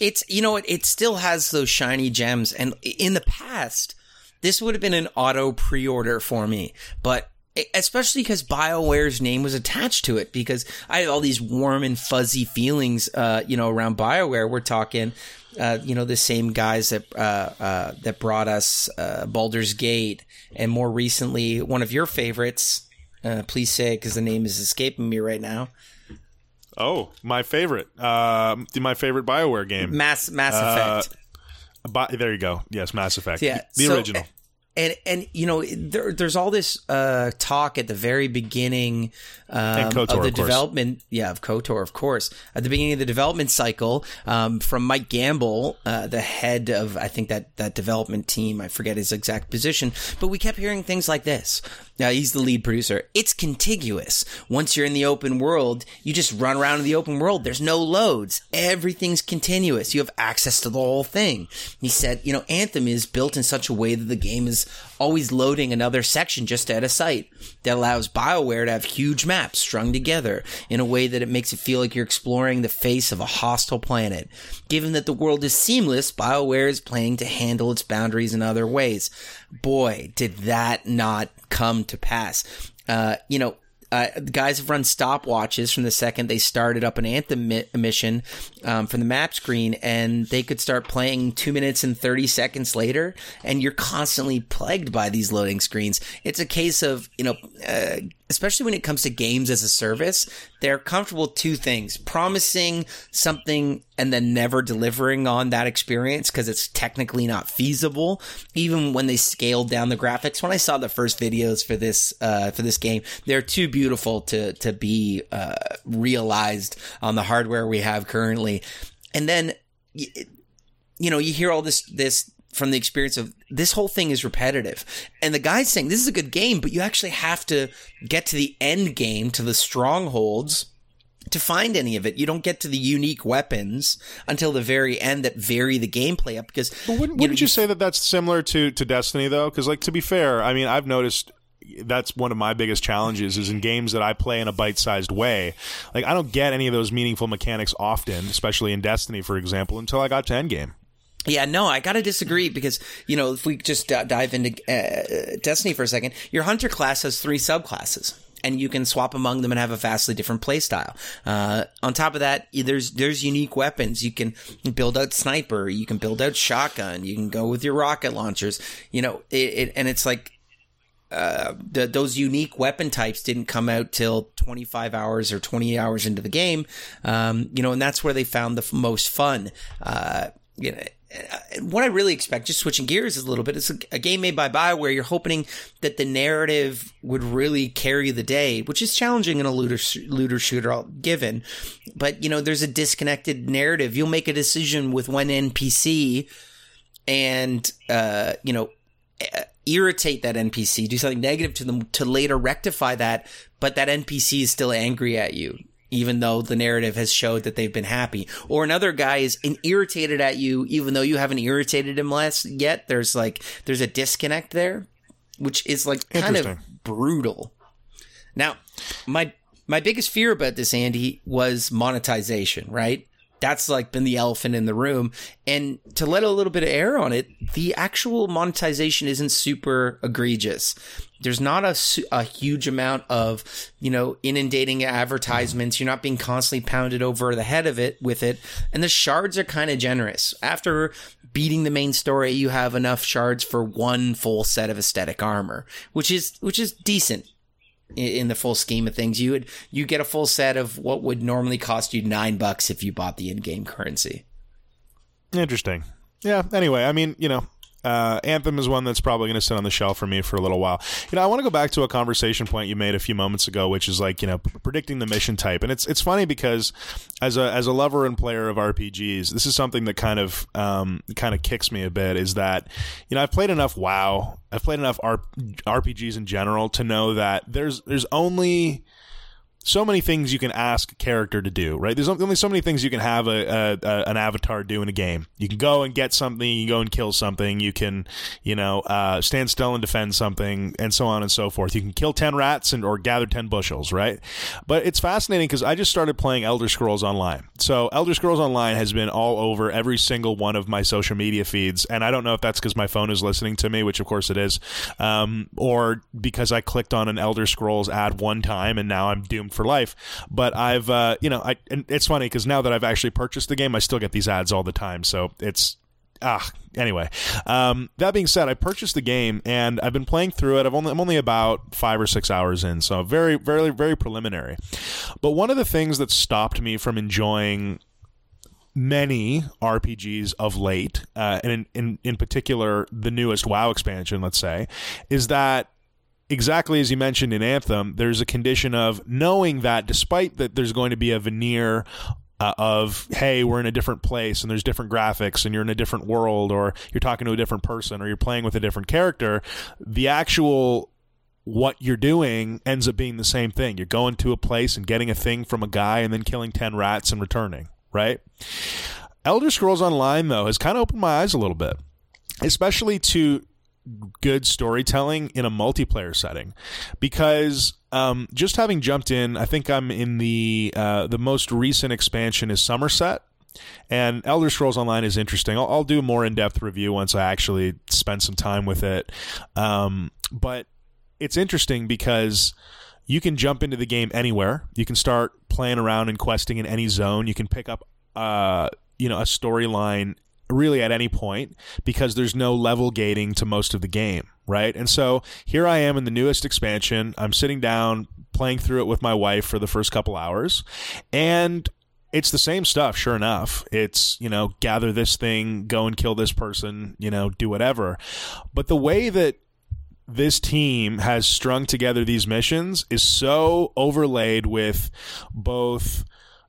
C: It's you know it, it still has those shiny gems, and in the past. This would have been an auto pre-order for me, but especially because BioWare's name was attached to it. Because I have all these warm and fuzzy feelings, uh, you know, around BioWare. We're talking, uh, you know, the same guys that uh, uh that brought us uh, Baldur's Gate, and more recently, one of your favorites. Uh, please say because the name is escaping me right now.
B: Oh, my favorite, my favorite Bioware game,
C: Mass Mass Effect.
B: Bi- there you go. Yes, Mass Effect.
C: Yeah,
B: the
C: so,
B: original
C: and and you know there, there's all this uh, talk at the very beginning um,
B: KOTOR,
C: of the
B: of
C: development, yeah, of Kotor, of course, at the beginning of the development cycle, um, from Mike Gamble, uh, the head of I think that that development team. I forget his exact position, but we kept hearing things like this. Now he's the lead producer. It's contiguous. Once you're in the open world, you just run around in the open world. There's no loads. Everything's continuous. You have access to the whole thing. He said, you know, Anthem is built in such a way that the game is always loading another section just at a site that allows BioWare to have huge maps strung together in a way that it makes it feel like you're exploring the face of a hostile planet. Given that the world is seamless, BioWare is planning to handle its boundaries in other ways. Boy, did that not come to pass. Uh, you know, uh, the guys have run stopwatches from the second they started up an anthem mi- mission um, from the map screen, and they could start playing two minutes and 30 seconds later, and you're constantly plagued by these loading screens. It's a case of, you know, uh, especially when it comes to games as a service, they're comfortable two things promising something and then never delivering on that experience because it's technically not feasible, even when they scaled down the graphics. When I saw the first videos for this, uh, for this game, they're too beautiful to, to be, uh, realized on the hardware we have currently. And then, you know, you hear all this, this, from the experience of this whole thing is repetitive. And the guy's saying this is a good game, but you actually have to get to the end game, to the strongholds to find any of it. You don't get to the unique weapons until the very end that vary the gameplay up because
B: wouldn't, wouldn't you, know, you say that that's similar to, to Destiny though? Because like, to be fair, I mean, I've noticed that's one of my biggest challenges is in games that I play in a bite-sized way. Like I don't get any of those meaningful mechanics often, especially in Destiny, for example, until I got to endgame.
C: Yeah, no, I gotta disagree because you know if we just uh, dive into uh, Destiny for a second, your hunter class has three subclasses. And you can swap among them and have a vastly different playstyle. Uh, on top of that, there's there's unique weapons. You can build out sniper. You can build out shotgun. You can go with your rocket launchers. You know, it, it and it's like uh, the, those unique weapon types didn't come out till 25 hours or 20 hours into the game. Um, you know, and that's where they found the f- most fun. Uh, you know, what I really expect, just switching gears a little bit, it's a, a, game made by Bioware. You're hoping that the narrative would really carry the day, which is challenging in a looter, looter shooter, given. But, you know, there's a disconnected narrative. You'll make a decision with one NPC and, uh, you know, irritate that NPC, do something negative to them to later rectify that, but that NPC is still angry at you. Even though the narrative has showed that they've been happy, or another guy is irritated at you, even though you haven't irritated him less yet. There's like there's a disconnect there, which is like kind of brutal. Now, my my biggest fear about this, Andy, was monetization, right? That's like been the elephant in the room. And to let a little bit of air on it, the actual monetization isn't super egregious. There's not a, a huge amount of, you know, inundating advertisements. You're not being constantly pounded over the head of it with it. And the shards are kind of generous. After beating the main story, you have enough shards for one full set of aesthetic armor, which is, which is decent in the full scheme of things. You would you get a full set of what would normally cost you nine bucks if you bought the in-game currency.
B: Interesting. Yeah. Anyway, I mean, you know, uh, Anthem is one that's probably going to sit on the shelf for me for a little while. You know, I want to go back to a conversation point you made a few moments ago, which is like you know predicting the mission type, and it's it's funny because as a as a lover and player of RPGs, this is something that kind of um, kind of kicks me a bit. Is that you know I've played enough WoW, I've played enough R- RPGs in general to know that there's there's only so many things you can ask a character to do, right? There's only so many things you can have a, a, a, an avatar do in a game. You can go and get something, you can go and kill something, you can, you know, uh, stand still and defend something, and so on and so forth. You can kill ten rats and or gather ten bushels, right? But it's fascinating because I just started playing Elder Scrolls Online. So Elder Scrolls Online has been all over every single one of my social media feeds, and I don't know if that's because my phone is listening to me, which of course it is, um, or because I clicked on an Elder Scrolls ad one time and now I'm doomed for life. But I've, uh, you know, I, it's funny because now that I've actually purchased the game, I still get these ads all the time. So it's, ah, anyway. Um, that being said, I purchased the game and I've been playing through it. I've only, I'm only about five or six hours in, so very, very, very preliminary. But one of the things that stopped me from enjoying many RPGs of late, uh, and in, in, in particular the newest WoW expansion, let's say, is that exactly as you mentioned in Anthem, there's a condition of knowing that despite that there's going to be a veneer uh, of hey we're in a different place and there's different graphics and you're in a different world or you're talking to a different person or you're playing with a different character the actual what you're doing ends up being the same thing. You're going to a place and getting a thing from a guy and then killing 10 rats and returning right? Elder scrolls online though has kind of opened my eyes a little bit especially to good storytelling in a multiplayer setting because um, just having jumped in i think i'm in the uh, the most recent expansion is Summerset and Elder Scrolls Online is interesting. I'll, I'll do a more in depth review once I actually spend some time with it. Um, but it's interesting because you can jump into the game anywhere. You can start playing around and questing in any zone. You can pick up, uh, you know, a storyline really at any point because there's no level gating to most of the game, right? And so here I am in the newest expansion. I'm sitting down playing through it with my wife for the first couple hours and it's the same stuff, sure enough. It's, you know, gather this thing, go and kill this person, you know, do whatever. But the way that this team has strung together these missions is so overlaid with both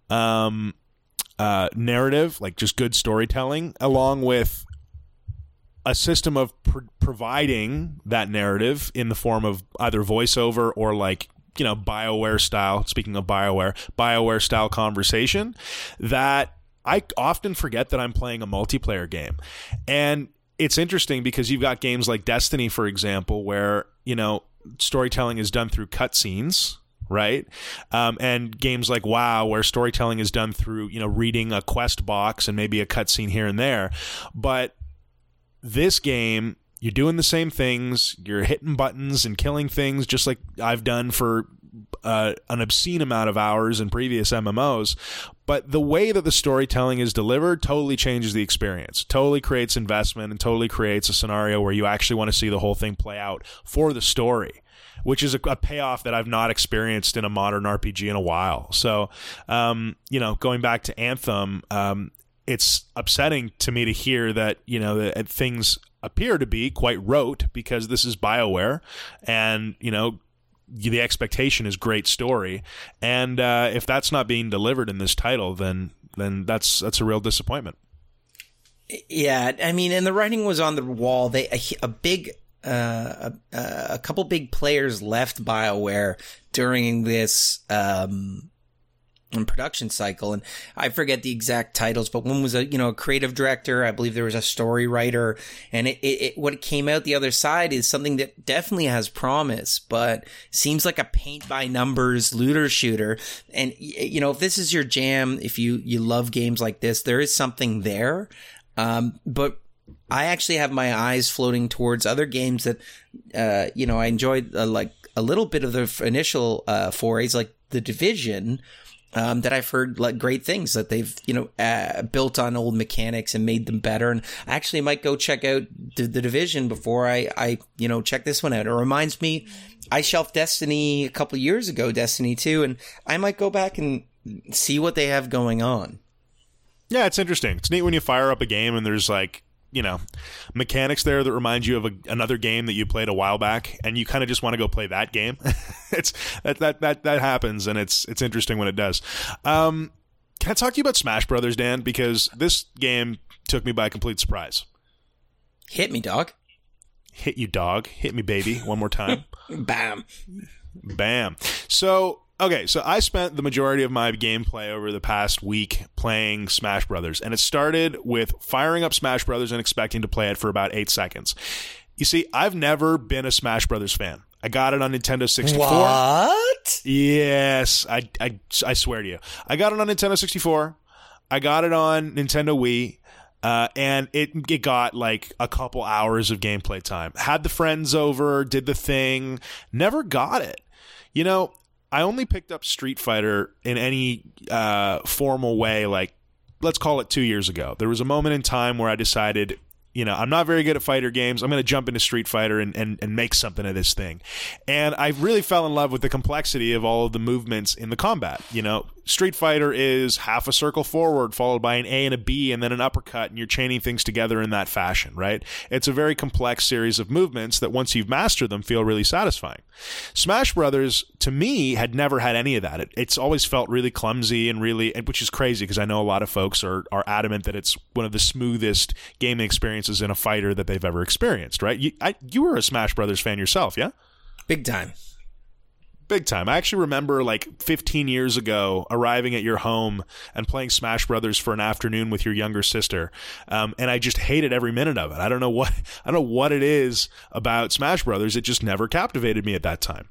B: um, uh, narrative, like just good storytelling, along with a system of pr- providing that narrative in the form of either voiceover or like you know bioware style speaking of bioware bioware style conversation that i often forget that i'm playing a multiplayer game. And it's interesting because you've got games like destiny for example where you know storytelling is done through cutscenes right? Um, and games like WoW, where storytelling is done through you know reading a quest box and maybe a cutscene here and there, but this game you're doing the same things, you're hitting buttons and killing things just like I've done for uh, an obscene amount of hours in previous MMOs. But the way that the storytelling is delivered totally changes the experience, totally creates investment, and totally creates a scenario where you actually want to see the whole thing play out for the story which is a, a, payoff that I've not experienced in a modern RPG in a while. So, um, you know, going back to Anthem, um, it's upsetting to me to hear that you know that things appear to be quite rote because this is Bioware, and you know the expectation is great story, and uh, if that's not being delivered in this title, then then that's that's a real disappointment.
C: Yeah, I mean, and the writing was on the wall. They a, a big uh, a, a couple big players left BioWare during this um, production cycle, and I forget the exact titles, but one was a you know a creative director. I believe there was a story writer, and it, it, it what came out the other side is something that definitely has promise, but seems like a paint by numbers looter shooter. And you know if this is your jam, if you you love games like this, there is something there. Um, but I actually have my eyes floating towards other games that, uh, you know, I enjoyed uh, like a little bit of the initial uh, forays, like the Division. Um, that I've heard like great things that they've you know uh, built on old mechanics and made them better. And I actually might go check out the, the Division before I I you know check this one out. It reminds me, I shelved Destiny a couple years ago, Destiny two, and I might go back and see what they have going on.
B: Yeah, it's interesting. It's neat when you fire up a game and there's like you know mechanics there that remind you of a, another game that you played a while back and you kind of just want to go play that game. It's that, that that that happens and it's it's interesting when it does. Um, can i talk to you about smash brothers dan? Because this game took me by complete surprise.
C: Hit me dog.
B: Hit you dog. Hit me baby one more time.
C: Bam.
B: Bam. So Okay, so I spent the majority of my gameplay over the past week playing Smash Brothers, and it started with firing up Smash Brothers and expecting to play it for about eight seconds. You see, I've never been a Smash Brothers fan. I got it on Nintendo 64.
C: What?
B: Yes, I, I, I swear to you. I got it on Nintendo 64. I got it on Nintendo Wii. Uh, and it it got like a couple hours of gameplay time. Had the friends over, did the thing, never got it. You know, I only picked up Street Fighter in any uh, formal way, like let's call it two years ago. There was a moment in time where I decided, you know, I'm not very good at fighter games. I'm going to jump into Street Fighter and, and, and make something of this thing. And I really fell in love with the complexity of all of the movements in the combat. You know, Street Fighter is half a circle forward, followed by an A and a B, and then an uppercut, and you're chaining things together in that fashion, right? It's a very complex series of movements that once you've mastered them, feel really satisfying. Smash Brothers, to me, had never had any of that. It, it's always felt really clumsy and really, which is crazy because I know a lot of folks are, are adamant that it's one of the smoothest gaming experiences in a fighter that they've ever experienced, right? You, I, you were a Smash Brothers fan yourself, yeah?
C: Big time
B: big time. I actually remember like 15 years ago arriving at your home and playing Smash Brothers for an afternoon with your younger sister, um, and I just hated every minute of it. I don't know what I don't know what it is about Smash Brothers. It just never captivated me at that time,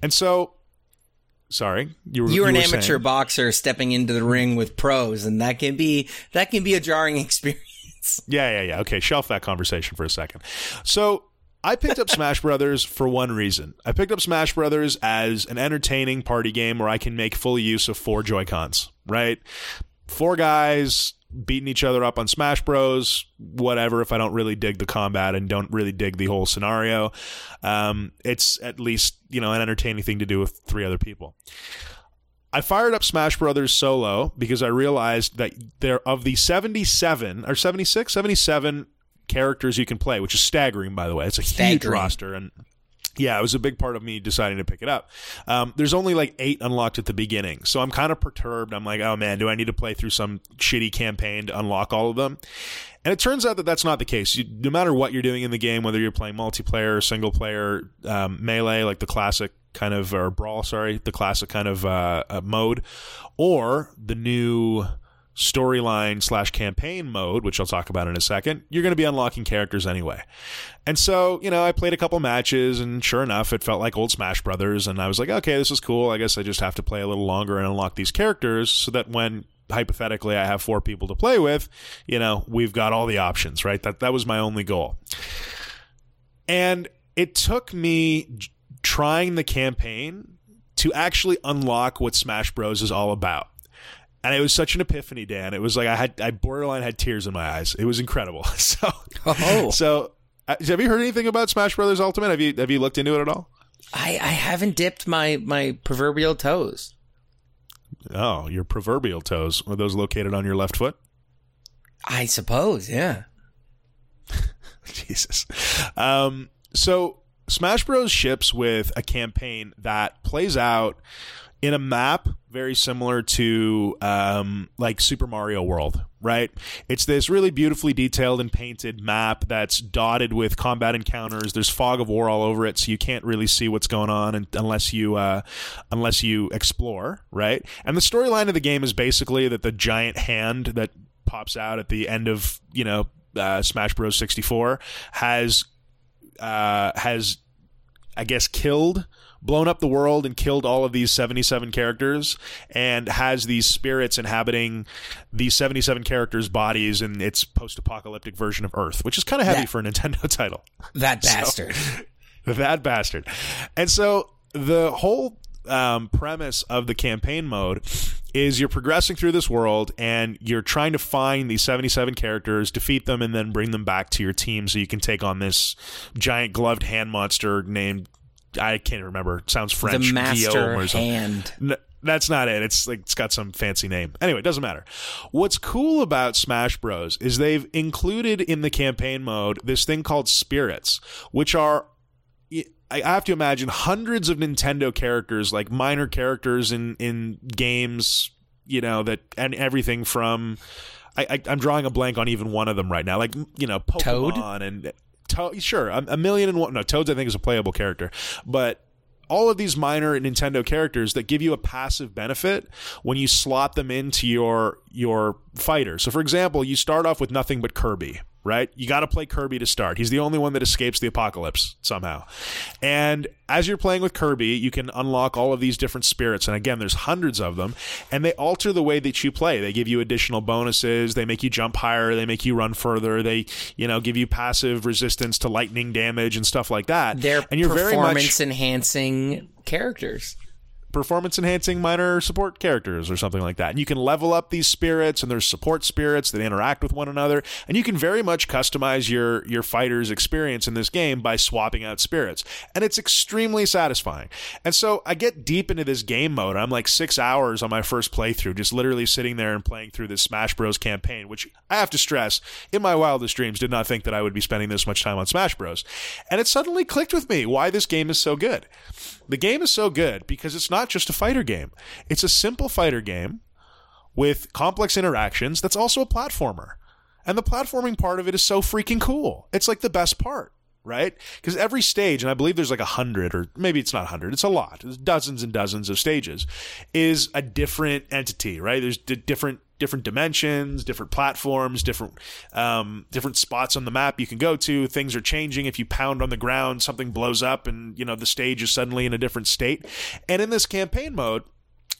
B: and so. Sorry,
C: you were, you were an amateur saying. boxer stepping into the ring with pros, and that can be that can be a jarring experience.
B: Yeah, yeah, yeah. Okay, shelf that conversation for a second. So I picked up Smash Brothers for one reason. I picked up Smash Brothers as an entertaining party game where I can make full use of four Joy Cons, right? Four guys beating each other up on Smash Bros. Whatever. If I don't really dig the combat and don't really dig the whole scenario, um, it's at least you know an entertaining thing to do with three other people. I fired up Smash Brothers solo because I realized that there of the 77 or 76, 77 characters you can play, which is staggering, by the way. It's a staggering. huge roster, and yeah, it was a big part of me deciding to pick it up. Um, there's only like eight unlocked at the beginning, so I'm kind of perturbed. I'm like, oh man, do I need to play through some shitty campaign to unlock all of them? And it turns out that that's not the case. You, no matter what you're doing in the game, whether you're playing multiplayer, single player, um, melee, like the classic kind of, or brawl, sorry, the classic kind of uh, uh, mode, or the new storyline slash campaign mode, which I'll talk about in a second, you're going to be unlocking characters anyway. And so, you know, I played a couple matches and sure enough, it felt like old Smash Brothers. And I was like, okay, this is cool. I guess I just have to play a little longer and unlock these characters so that when hypothetically I have four people to play with, you know, we've got all the options, right? That, that was my only goal. And it took me trying the campaign to actually unlock what Smash Bros is all about and it was such an epiphany, Dan. It was like I had I borderline had tears in my eyes. It was incredible. So, oh. so uh, have you heard anything about Smash Brothers Ultimate? Have you have you looked into it at all?
C: I I haven't dipped my my proverbial toes.
B: Oh, your proverbial toes are those located on your left foot?
C: I suppose, yeah.
B: Jesus. Um, so Smash Bros ships with a campaign that plays out in a map very similar to um, like Super Mario World, right? It's this really beautifully detailed and painted map that's dotted with combat encounters. There's fog of war all over it, so you can't really see what's going on unless you uh, unless you explore, right? And the storyline of the game is basically that the giant hand that pops out at the end of you know uh, Smash Bros. 64 has uh, has I guess killed blown up the world and killed all of these 77 characters and has these spirits inhabiting these 77 characters' bodies in its post apocalyptic version of Earth, which is kind of heavy
C: That-
B: for a Nintendo title.
C: That bastard.
B: that bastard. And so the whole um, premise of the campaign mode is you're progressing through this world and you're trying to find these 77 characters, defeat them, and then bring them back to your team so you can take on this giant gloved hand monster named. I can't remember. It sounds French.
C: the master
B: Guillaume or something.
C: hand.
B: N- that's not it. It's like it's got some fancy name. Anyway, it doesn't matter. What's cool about Smash Bros is they've included in the campaign mode this thing called spirits, which are I have to imagine hundreds of Nintendo characters, like minor characters in in games, you know that and everything from. I, I, I'm drawing a blank on even one of them right now, like you know Pokemon
C: Toad?
B: and to- sure a, a million and one. No, Toads I think is a playable character, but all of these minor Nintendo characters that give you a passive benefit when you slot them into your your fighter. So for example, you start off with nothing but Kirby, right? You got to play Kirby to start. He's the only one that escapes the apocalypse somehow. And as you're playing with Kirby, you can unlock all of these different spirits and again, there's hundreds of them, and they alter the way that you play. They give you additional bonuses, they make you jump higher, they make you run further, they, you know, give you passive resistance to lightning damage and stuff like that.
C: They're
B: and you're very much
C: performance enhancing characters.
B: Performance enhancing minor support characters or something like that. And you can level up these spirits and there's support spirits that interact with one another and you can very much customize your your fighter's experience in this game by swapping out spirits. And it's extremely satisfying. And so I get deep into this game mode. I'm like 6 hours on my first playthrough just literally sitting there and playing through this Smash Bros campaign, which I have to stress, in my wildest dreams did not think that I would be spending this much time on Smash Bros. And it suddenly clicked with me why this game is so good. The game is so good because it's not just a fighter game. It's a simple fighter game with complex interactions that's also a platformer. And the platforming part of it is so freaking cool. It's like the best part, right? Because every stage, and I believe there's like a hundred, or maybe it's not a hundred, it's a lot. There's dozens and dozens of stages, is a different entity, right? There's d- different different dimensions, different platforms, different um, different spots on the map you can go to. Things are changing. If you pound on the ground, something blows up, and you know the stage is suddenly in a different state. And in this campaign mode,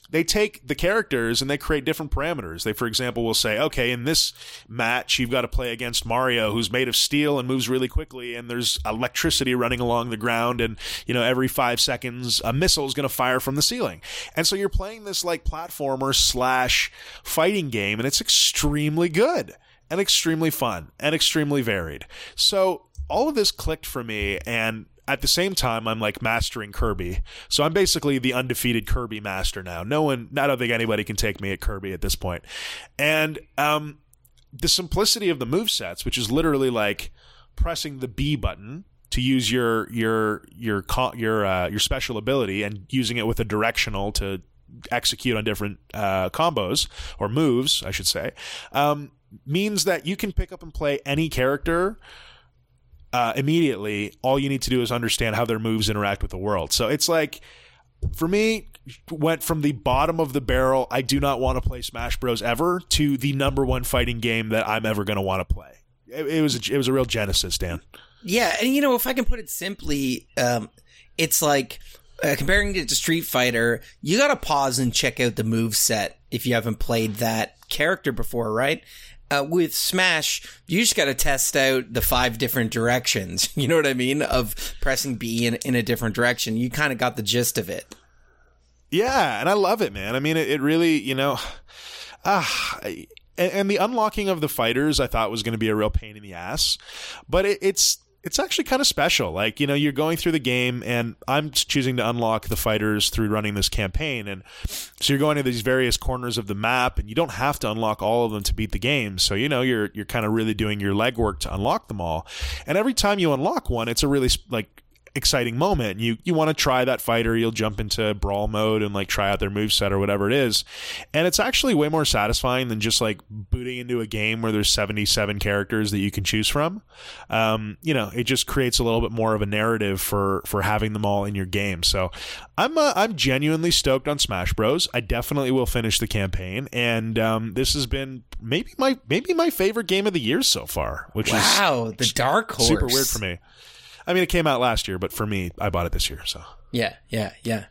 B: they take the characters and they create different parameters. They, for example, will say, okay, in this match, you've got to play against Mario, who's made of steel and moves really quickly, and there's electricity running along the ground, and, you know, every five seconds, a missile is going to fire from the ceiling. And so you're playing this, like, platformer slash fighting game, and it's extremely good and extremely fun and extremely varied. So all of this clicked for me, and at the same time, I'm like mastering Kirby. So I'm basically the undefeated Kirby master now. No one, I don't think anybody can take me at Kirby at this point. And um, the simplicity of the move sets, which is literally like pressing the B button to use your your your your uh, your special ability and using it with a directional to execute on different uh, combos or moves, I should say, um, means that you can pick up and play any character uh, immediately. All you need to do is understand how their moves interact with the world. So it's like, for me, went from the bottom of the barrel. I do not want to play Smash Bros. ever to the number one fighting game that I'm ever going to want to play. It, it was a, it was a real genesis, Dan.
C: Yeah, and you know, if I can put it simply, um, it's like uh, comparing it to Street Fighter, you got to pause and check out the move set if you haven't played that character before, right? Uh, with Smash, you just got to test out the five different directions. You know what I mean? Of pressing B in, in a different direction. You kind of got the gist of it.
B: Yeah, and I love it, man. I mean, it, it really, you know, ah, and, and the unlocking of the fighters, I thought was going to be a real pain in the ass, but it, it's it's actually kind of special. Like, you know, you're going through the game, and I'm choosing to unlock the fighters through running this campaign, and so you're going to these various corners of the map, and you don't have to unlock all of them to beat the game. So you know, you're you're kind of really doing your legwork to unlock them all, and every time you unlock one, it's a really like exciting moment. You you want to try that fighter, you'll jump into brawl mode and like try out their move set or whatever it is. And it's actually way more satisfying than just like booting into a game where there's 77 characters that you can choose from. Um, you know, it just creates a little bit more of a narrative for for having them all in your game. So I'm uh, I'm genuinely stoked on Smash Bros. I definitely will finish the campaign, and um, this has been maybe my maybe my favorite game of the year so far, which is
C: Wow, the dark horse.
B: super weird for me. I mean, it came out last year, but for me, I bought it this year. So,
C: Yeah, yeah, yeah.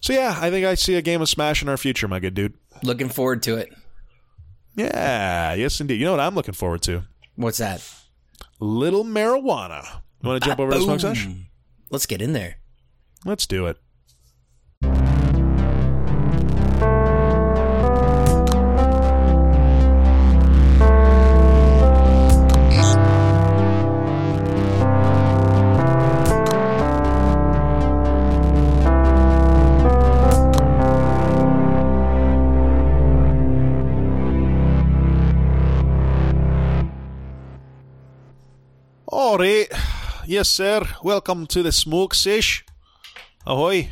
B: so yeah, I think I see a game of Smash in our future, my good dude.
C: Looking forward to it.
B: Yeah, yes, indeed. You know what I'm looking forward to?
C: What's that?
B: Little marijuana. You want to jump ah, over to smoke sesh?
C: Let's get in there.
B: Let's do it. All right. Yes, sir. Welcome to the smoke sesh. Ahoy.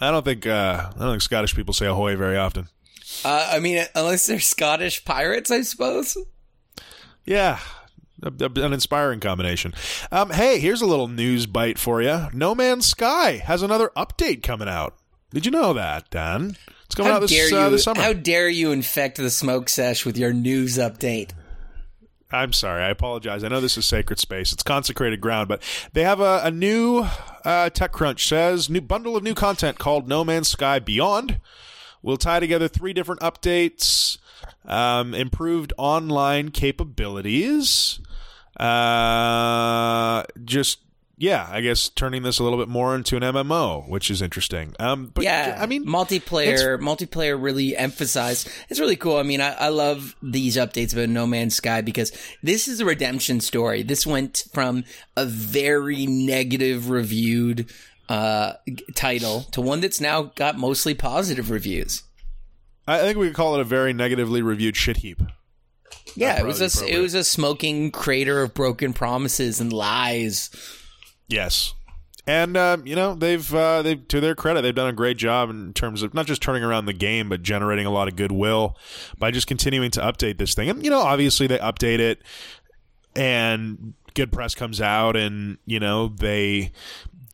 B: I don't think uh, I don't think Scottish people say ahoy very often.
C: Uh, I mean, unless they're Scottish pirates, I suppose.
B: Yeah, an inspiring combination. Um, hey, here's a little news bite for you. No Man's Sky has another update coming out. Did you know that, Dan? It's coming
C: How
B: out this,
C: dare
B: uh,
C: you?
B: this summer.
C: How dare you infect the smoke sesh with your news update?
B: I'm sorry. I apologize. I know this is sacred space. It's consecrated ground, but they have a, a new uh, TechCrunch says new bundle of new content called No Man's Sky Beyond. We'll tie together three different updates, um, improved online capabilities, uh, just yeah, I guess turning this a little bit more into an MMO, which is interesting. Um, but
C: yeah,
B: I mean,
C: multiplayer. Multiplayer really emphasized. It's really cool. I mean, I, I love these updates about No Man's Sky because this is a redemption story. This went from a very negative reviewed uh, title to one that's now got mostly positive reviews.
B: I think we could call it a very negatively reviewed shit heap.
C: Yeah, it was a it was a smoking crater of broken promises and lies.
B: Yes. And um, you know they've uh, they to their credit they've done a great job in terms of not just turning around the game but generating a lot of goodwill by just continuing to update this thing. And you know obviously they update it and good press comes out and you know they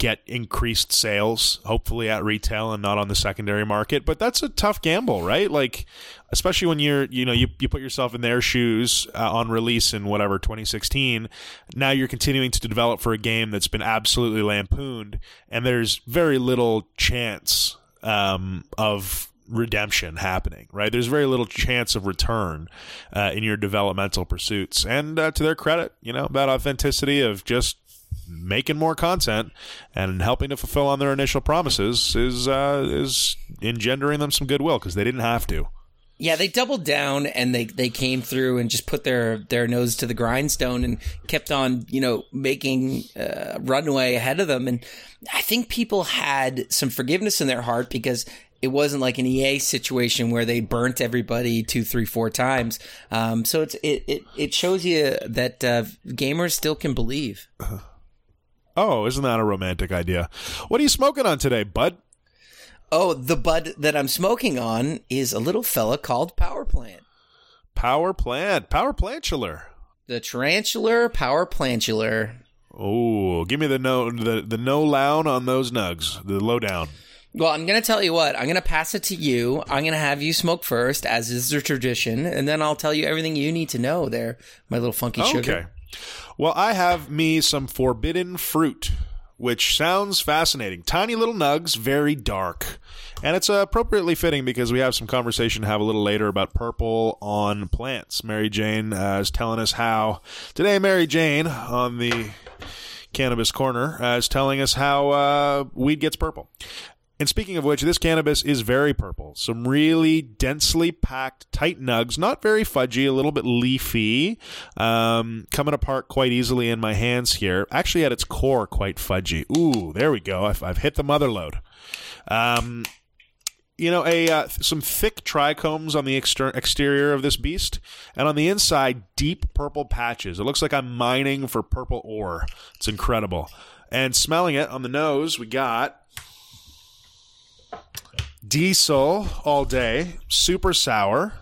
B: get increased sales hopefully at retail and not on the secondary market. But that's a tough gamble right? Like especially when you're you know you, you put yourself in their shoes uh, on release in whatever 2016 now you're continuing to develop for a game that's been absolutely lampooned and there's very little chance um, of redemption happening right? There's very little chance of return uh, in your developmental pursuits. And uh, to their credit you know that authenticity of just making more content and helping to fulfill on their initial promises is uh, is engendering them some goodwill because they didn't have to.
C: Yeah, they doubled down and they, they came through and just put their, their nose to the grindstone and kept on, you know, making uh, runway ahead of them. And I think people had some forgiveness in their heart because it wasn't like an EA situation where they burnt everybody two, three, four times. Um, so it's it, it, it shows you that uh, gamers still can believe.
B: Oh, isn't that a romantic idea? What are you smoking on today, bud?
C: Oh, the bud that I'm smoking on is a little fella called Power Plant.
B: Power plant, power plantular.
C: The tarantular power plantular.
B: Oh, give me the no the the no lown on those nugs, the lowdown.
C: Well, I'm going to tell you what. I'm going to pass it to you. I'm going to have you smoke first, as is the tradition, and then I'll tell you everything you need to know there, my little funky sugar. Okay.
B: Well, I have me some forbidden fruit, which sounds fascinating. Tiny little nugs, very dark. And it's appropriately fitting because we have some conversation to have a little later about purple on plants. Mary Jane uh, is telling us how. Today, Mary Jane on the Cannabis Corner uh, is telling us how uh, weed gets purple. And speaking of which, this cannabis is very purple. Some really densely packed, tight nugs, not very fudgy, a little bit leafy, um, coming apart quite easily in my hands here. Actually, at its core, quite fudgy. Ooh, there we go. I've, I've hit the mother load. Um, you know, a uh, some thick trichomes on the exter- exterior of this beast, and on the inside, deep purple patches. It looks like I'm mining for purple ore. It's incredible. And smelling it on the nose, we got diesel all day, super sour,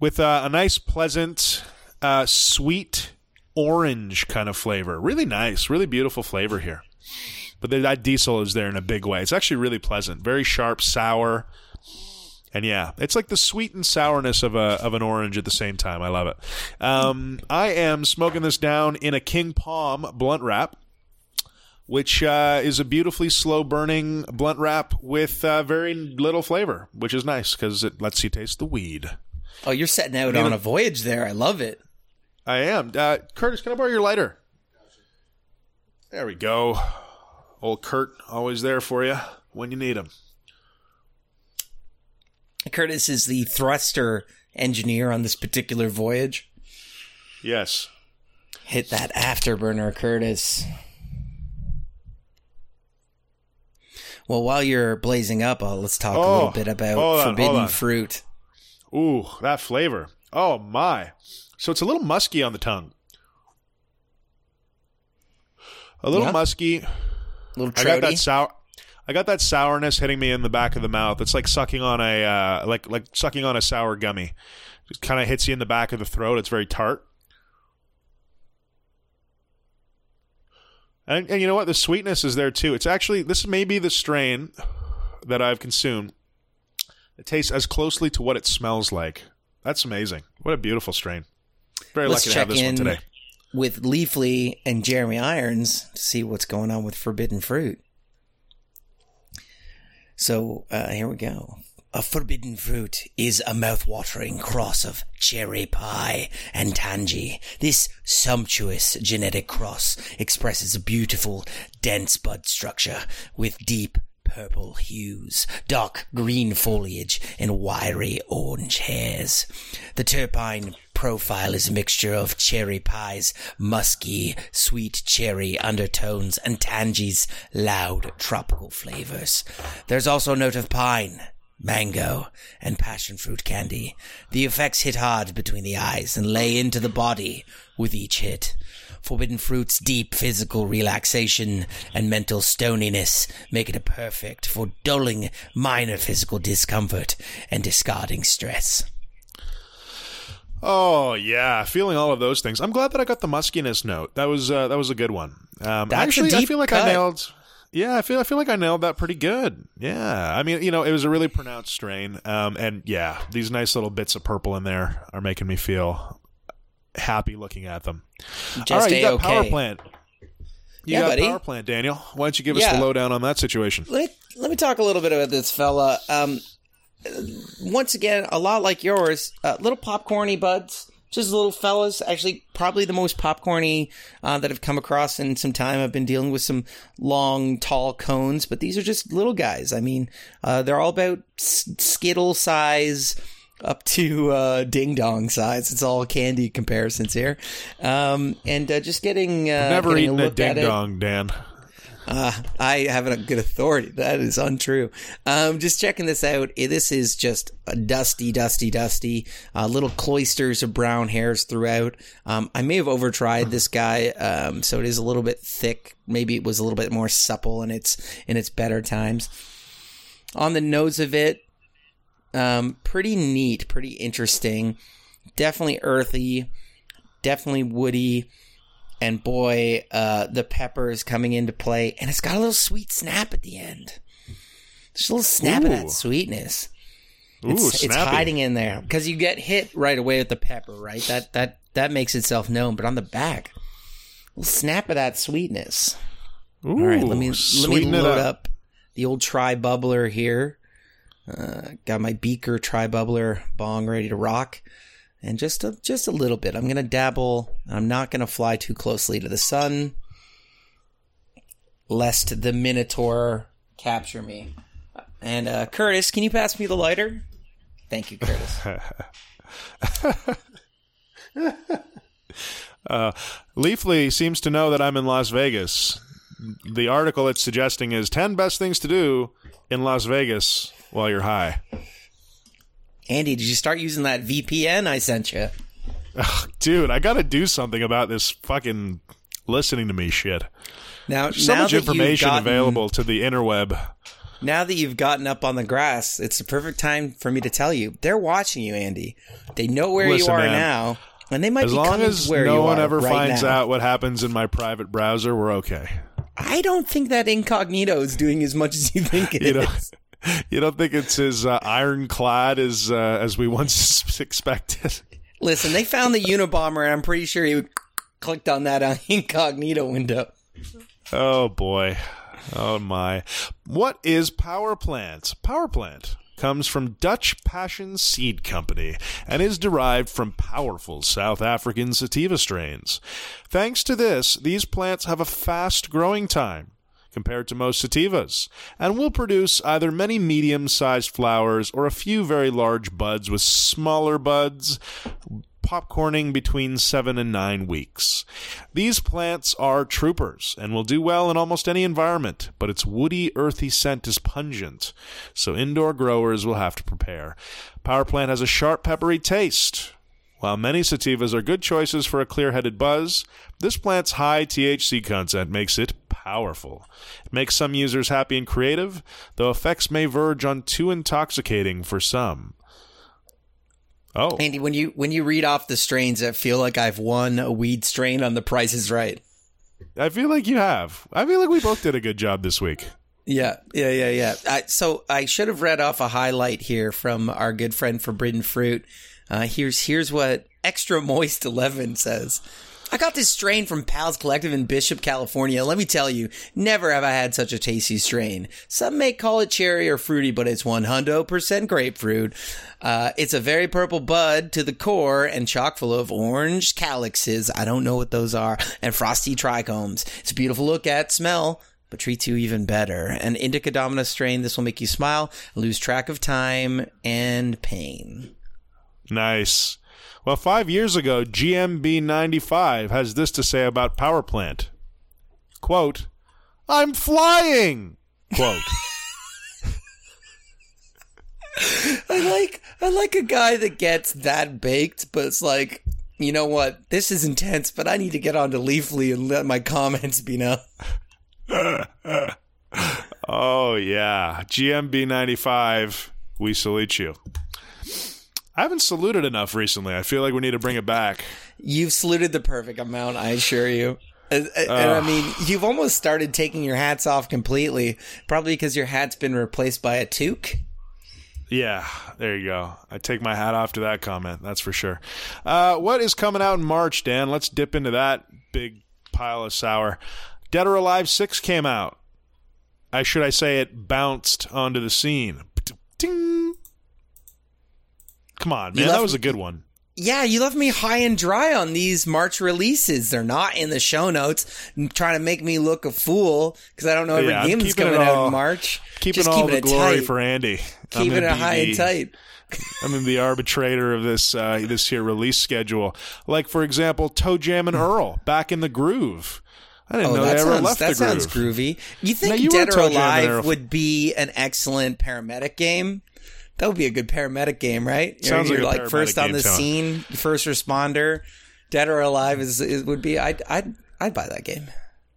B: with a nice, pleasant, uh, sweet orange kind of flavor. Really nice, really beautiful flavor here. But that diesel is there in a big way. It's actually really pleasant, very sharp, sour, and yeah, it's like the sweet and sourness of a of an orange at the same time. I love it. Um, I am smoking this down in a King Palm blunt wrap which uh, is a beautifully slow burning blunt wrap with uh, very little flavor, which is nice because it lets you taste the weed.
C: Oh, you're setting out on a voyage there. I love it.
B: I am. Uh, Curtis, can I borrow your lighter? There we go. Old Kurt, always there for you when you need him.
C: Curtis is the thruster engineer on this particular voyage.
B: Yes.
C: Hit that afterburner, Curtis. Well, while you're blazing up, uh, let's talk a
B: Oh,
C: little bit about
B: on,
C: forbidden fruit.
B: Ooh, that flavor. Oh my. So it's a little musky on the tongue. A little
C: Yeah.
B: musky.
C: A little
B: I got that sour. I got that sourness hitting me in the back of the mouth. It's like sucking on a uh, like like sucking on a sour gummy. It kind of hits you in the back of the throat. It's very tart. And, and you know what? The sweetness is there too. It's actually this may be the strain that I've consumed. It tastes as closely to what it smells like. That's amazing. What a beautiful strain. Very
C: Let's
B: lucky to have this one today.
C: with Leafly and Jeremy Irons to see what's going on with forbidden fruit. So uh, here we go. A forbidden fruit is a mouth-watering cross of cherry pie and Tangie. This sumptuous genetic cross expresses a beautiful, dense bud structure with deep purple hues, dark green foliage, and wiry orange hairs. The terpene profile is a mixture of cherry pie's musky, sweet cherry undertones and Tangie's loud tropical flavors. There's also a note of pine, mango, and passion fruit candy. The effects hit hard between the eyes and lay into the body with each hit. Forbidden Fruit's deep physical relaxation and mental stoniness make it a perfect for dulling minor physical discomfort and discarding stress.
B: Oh yeah, feeling all of those things. I'm glad that I got the muskiness note. That was uh, that was a good one. Um, actually, I feel like
C: cut.
B: I nailed. Yeah, I feel I feel like I nailed that pretty good. Yeah, I mean, you know, it was a really pronounced strain, um, and yeah, these nice little bits of purple in there are making me feel happy looking at them.
C: Just
B: all right, you got power plant. You
C: Yeah,
B: got
C: buddy.
B: power plant, Daniel. Why don't you give us
C: Yeah.
B: the lowdown on that situation?
C: Let me, let me talk a little bit about this fella. Um, once again, a lot like yours, uh, little popcorny buds, just little fellas. Actually, probably the most popcorny uh, that I've come across in some time. I've been dealing with some long, tall cones, but these are just little guys. I mean, uh, they're all about s- skittle size. Up to uh, ding dong size. It's all candy comparisons here, um, and uh, just getting uh,
B: Never
C: getting
B: eaten a
C: at
B: ding dong, Dan.
C: Uh, I have a good authority. That is untrue. Um, just checking this out. This is just dusty, dusty, dusty. Uh, little cloisters of brown hairs throughout. Um, I may have overtried this guy, um, so it is a little bit thick. Maybe it was a little bit more supple in its in its better times. On the nose of it, um, pretty neat, pretty interesting. Definitely earthy. Definitely woody and boy, uh, the pepper is coming into play, and it's got a little sweet snap at the end. There's a little snap of that sweetness.
B: Ooh,
C: It's, it's hiding in there because you get hit right away with the pepper, right? That that that makes itself known. But on the back, a little snap of that sweetness.
B: Ooh,
C: All right, let me let me load up. the old tri bubbler here. Uh, got my beaker tri bubbler bong ready to rock, and just a just a little bit. I'm gonna dabble. I'm not gonna fly too closely to the sun, lest the minotaur capture me. And uh, Curtis, can you pass me the lighter? Thank you, Curtis.
B: Leafly seems to know that I'm in Las Vegas. The article it's suggesting is 10 best things to do in Las Vegas while you're high.
C: Andy, did you start using that VPN I sent you?
B: Ugh, dude, I got to do something about this fucking listening to me shit.
C: Now,
B: So
C: now
B: much
C: that
B: information
C: gotten-
B: available to the interweb.
C: Now that you've gotten up on the grass, it's the perfect time for me to tell you they're watching you, Andy. They know where
B: Listen,
C: you are
B: man.
C: now, and they might
B: As
C: be
B: long as no one ever
C: right
B: finds
C: now.
B: out what happens in my private browser, we're okay.
C: I don't think that incognito is doing as much as you think it is.
B: You know, you don't think it's as uh, ironclad as uh, as we once expected?
C: Listen, they found the Unabomber, and I'm pretty sure he clicked on that uh, incognito window.
B: Oh boy. Oh my. What is Power Plant? Power Plant comes from Dutch Passion Seed Company and is derived from powerful South African sativa strains. Thanks to this, these plants have a fast growing time compared to most sativas and will produce either many medium sized flowers or a few very large buds with smaller buds popcorning between seven and nine weeks. These plants are troopers and will do well in almost any environment, but its woody, earthy scent is pungent, so indoor growers will have to prepare. Power plant has a sharp, peppery taste. While many sativas are good choices for a clear headed buzz, this plant's high THC content makes it powerful. It makes some users happy and creative, though effects may verge on too intoxicating for some. Oh.
C: Andy, when you when you read off the strains, I feel like I've won a weed strain on The Price is Right.
B: I feel like you have. I feel like we both did a good job this week.
C: Yeah, yeah, yeah, yeah. I, so I should have read off a highlight here from our good friend Forbidden Fruit. Uh, here's here's what Extra Moist Eleven says. I got this strain from Pals Collective in Bishop, California. Let me tell you, never have I had such a tasty strain. Some may call it cherry or fruity, but it's 100% grapefruit. Uh, it's a very purple bud to the core and chock full of orange calyxes. I don't know what those are. And frosty trichomes. It's a beautiful look at, smell, but treats you even better. An indica dominus strain, this will make you smile, lose track of time and pain.
B: Nice. Well, five years ago, GMB95 has this to say about Power Plant. Quote, I'm flying! Quote.
C: I like I like a guy that gets that baked, but it's like, you know what? This is intense, but I need to get onto Leafly and let my comments be known.
B: oh, yeah. GMB95, we salute you. I haven't saluted enough recently. I feel like we need to bring it back.
C: You've saluted the perfect amount, I assure you. And, and I mean, you've almost started taking your hats off completely, probably because your hat's been replaced by a toque.
B: Yeah, there you go. I take my hat off to that comment. That's for sure. Uh, what is coming out in March, Dan? Let's dip into that big pile of sour. Dead or Alive 6 came out. I should I say it bounced onto the scene. Ding. Come on, man. That was a good one.
C: Yeah, you left me high and dry on these March releases. They're not in the show notes. I'm trying to make me look a fool because I don't know every
B: Yeah,
C: game that's coming out in March.
B: Keeping
C: Just
B: all
C: keeping
B: the
C: it
B: glory
C: tight.
B: for Andy. I'm
C: keeping it high and tight.
B: I'm in the arbitrator of this uh, this here release schedule. Like for example, ToeJam and Earl, Back in the Groove. I didn't
C: Oh,
B: know
C: that
B: they ever
C: sounds
B: left
C: that
B: the groove.
C: sounds groovy. You think
B: Now, you
C: Dead or
B: ToeJam and Earl.
C: Alive would be an excellent paramedic game? That would be a good paramedic game, right? You're,
B: Sounds like
C: you're
B: a
C: like
B: paramedic
C: first on the scene, first responder. Dead or Alive is, is would be. I'd I'd I'd buy that game.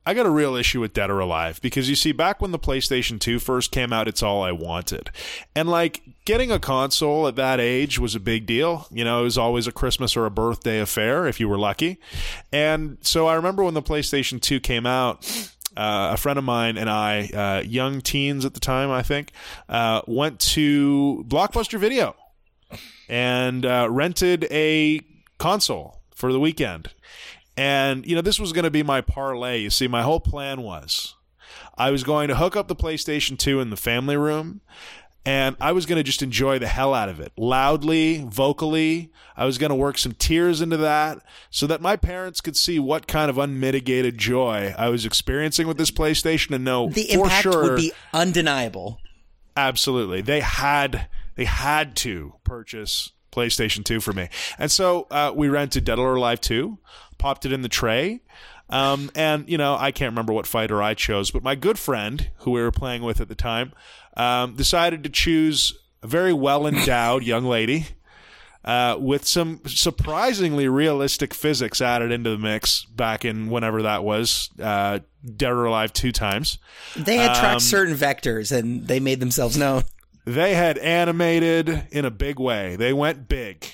B: I got a real issue with Dead or Alive because you see, back when the PlayStation 2 first came out, it's all I wanted. And like getting a console at that age was a big deal. You know, it was always a Christmas or a birthday affair if you were lucky. And so I remember when the PlayStation 2 came out. Uh, a friend of mine and I, uh, young teens at the time, I think, uh, went to Blockbuster Video and uh, rented a console for the weekend. And, you know, this was going to be my parlay. You see, my whole plan was I was going to hook up the PlayStation 2 in the family room and I was going to just enjoy the hell out of it loudly, vocally. I was going to work some tears into that so that my parents could see what kind of unmitigated joy I was experiencing with this PlayStation and know
C: The impact
B: sure
C: would be undeniable.
B: absolutely they had they had to purchase PlayStation 2 for me. And so uh, we rented Dead or Alive 2, popped it in the tray. Um, and you know, I can't remember what fighter I chose, but my good friend who we were playing with at the time um, decided to choose a very well endowed young lady uh, with some surprisingly realistic physics added into the mix back in whenever that was, uh, Dead or Alive two times.
C: They had tracked
B: Um,
C: certain vectors and they made themselves known.
B: They had animated in a big way. They went big.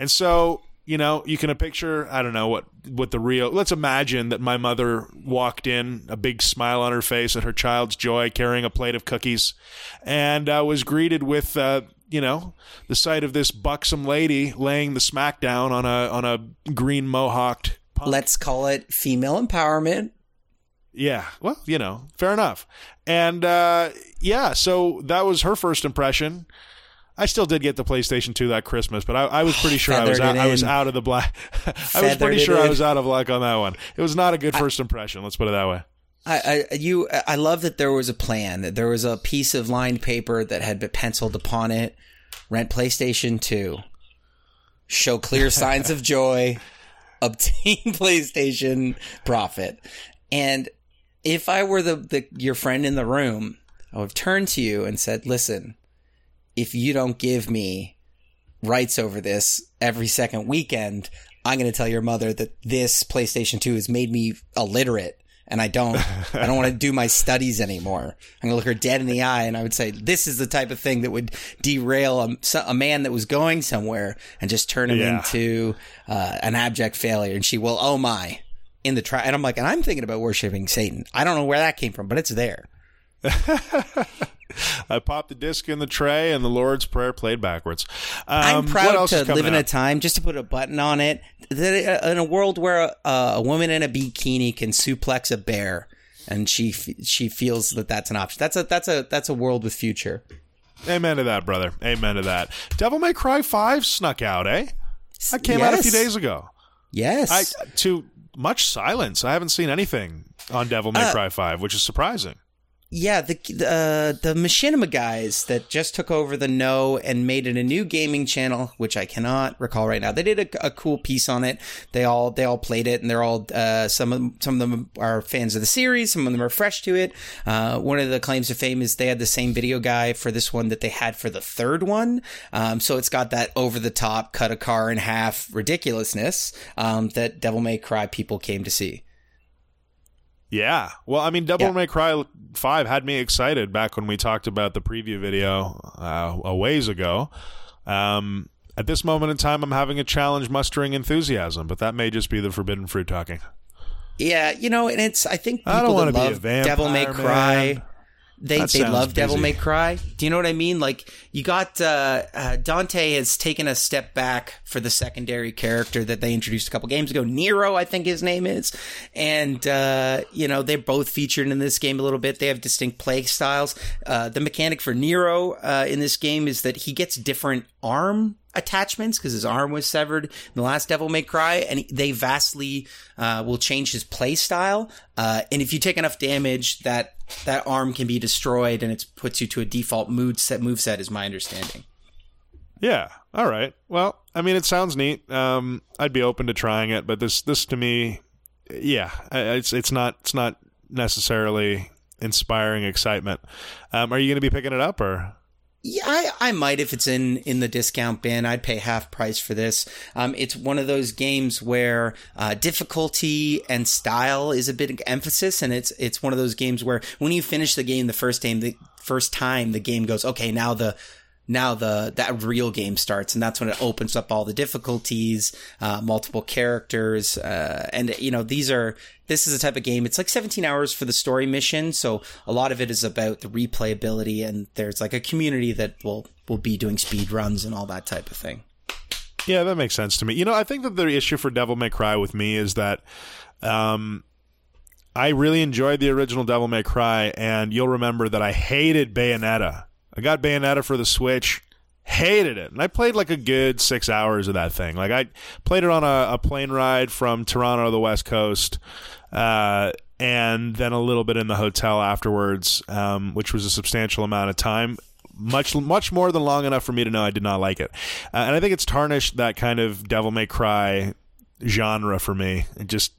B: And so, you know, you can picture, I don't know what what the real let's imagine that my mother walked in, a big smile on her face at her child's joy, carrying a plate of cookies, and uh, was greeted with uh, you know, the sight of this buxom lady laying the smackdown on a on a green mohawked punk.
C: Let's call it female empowerment.
B: Yeah, well, you know, fair enough. And uh, yeah, so that was her first impression. I still did get the PlayStation 2 that Christmas, but I, I was pretty sure I was out, I was out of the black. I was pretty sure I was out of luck on that one. It was not a good first impression. Let's put it that way.
C: I, I you I love that there was a plan. That there was a piece of lined paper that had been penciled upon it. Rent PlayStation 2. Show clear signs of joy. Obtain PlayStation profit. And if I were the, the your friend in the room, I would have turned to you and said, "Listen, if you don't give me rights over this every second weekend, I'm going to tell your mother that this PlayStation 2 has made me illiterate and I don't I don't want to do my studies anymore. I'm going to look her dead in the eye and I would say this is the type of thing that would derail a, a man that was going somewhere and just turn him
B: Yeah.
C: into uh, an abject failure and she will oh my in the try and I'm like and I'm thinking about worshiping Satan. I don't know where that came from, but it's there.
B: I popped the disc in the tray, and the Lord's Prayer played backwards. Um,
C: I'm proud to live in a time just to put a button on it that uh, in a world where a, a woman in a bikini can suplex a bear and she she feels that that's an option. That's a that's a that's a world with future.
B: Amen to that, brother. Amen to that. Devil May Cry 5 snuck out, eh? That came out a few days ago.
C: Yes.
B: I to much silence. I haven't seen anything on Devil May
C: Uh,
B: Cry 5, which is surprising.
C: Yeah, the the, uh, the Machinima guys that just took over the No and made it a new gaming channel, which I cannot recall right now. They did a, a cool piece on it. They all they all played it, and they're all uh, some of them, some of them are fans of the series. Some of them are fresh to it. Uh, one of the claims of fame is they had the same video guy for this one that they had for the third one. Um, so it's got that over the top, cut a car in half ridiculousness um, that Devil May Cry people came to see.
B: Yeah. Well, I mean, Devil
C: Yeah.
B: May Cry 5 had me excited back when we talked about the preview video uh, a ways ago. Um, at this moment in time, I'm having a challenge mustering enthusiasm, but that may just be the forbidden fruit talking.
C: Yeah, you know, and it's I think people
B: I don't
C: that
B: wanna be a vampire,
C: Devil May Cry.
B: man.
C: They
B: That
C: they love Devil. May Cry. Do you know what I mean? Like you got uh, uh, Dante has taken a step back for the secondary character that they introduced a couple games ago. Nero, I think his name is, and uh, you know they're both featured in this game a little bit. They have distinct play styles. Uh, the mechanic for Nero uh, in this game is that he gets different arm attachments because his arm was severed in the last Devil May Cry, and they vastly uh, will change his play style. Uh, and if you take enough damage, that that arm can be destroyed, and it puts you to a default mood set move set, is my understanding.
B: Yeah. All right. Well, I mean, it sounds neat. Um, I'd be open to trying it, but this this to me, yeah, it's it's not it's not necessarily inspiring excitement. Um, are you going to be picking it up or?
C: Yeah, I, I might if it's in in the discount bin. I'd pay half price for this. Um, it's one of those games where uh, difficulty and style is a big emphasis, and it's it's one of those games where when you finish the game the first time, the first time the game goes okay. Now the now the that real game starts and that's when it opens up all the difficulties uh, multiple characters uh, and you know these are this is a type of game it's like 17 hours for the story mission so a lot of it is about the replayability and there's like a community that will will be doing speed runs and all that type of thing
B: Yeah, that makes sense to me. You know, I think that the issue for Devil May Cry with me is that um, I really enjoyed the original Devil May Cry, and you'll remember that I hated Bayonetta. I got Bayonetta for the Switch, hated it, and I played like a good six hours of that thing. Like I played it on a, a plane ride from Toronto to the West Coast. Uh, and then a little bit in the hotel afterwards, um, which was a substantial amount of time much much more than long enough for me to know I did not like it. Uh, and I think it's tarnished that kind of Devil May Cry genre for me. It just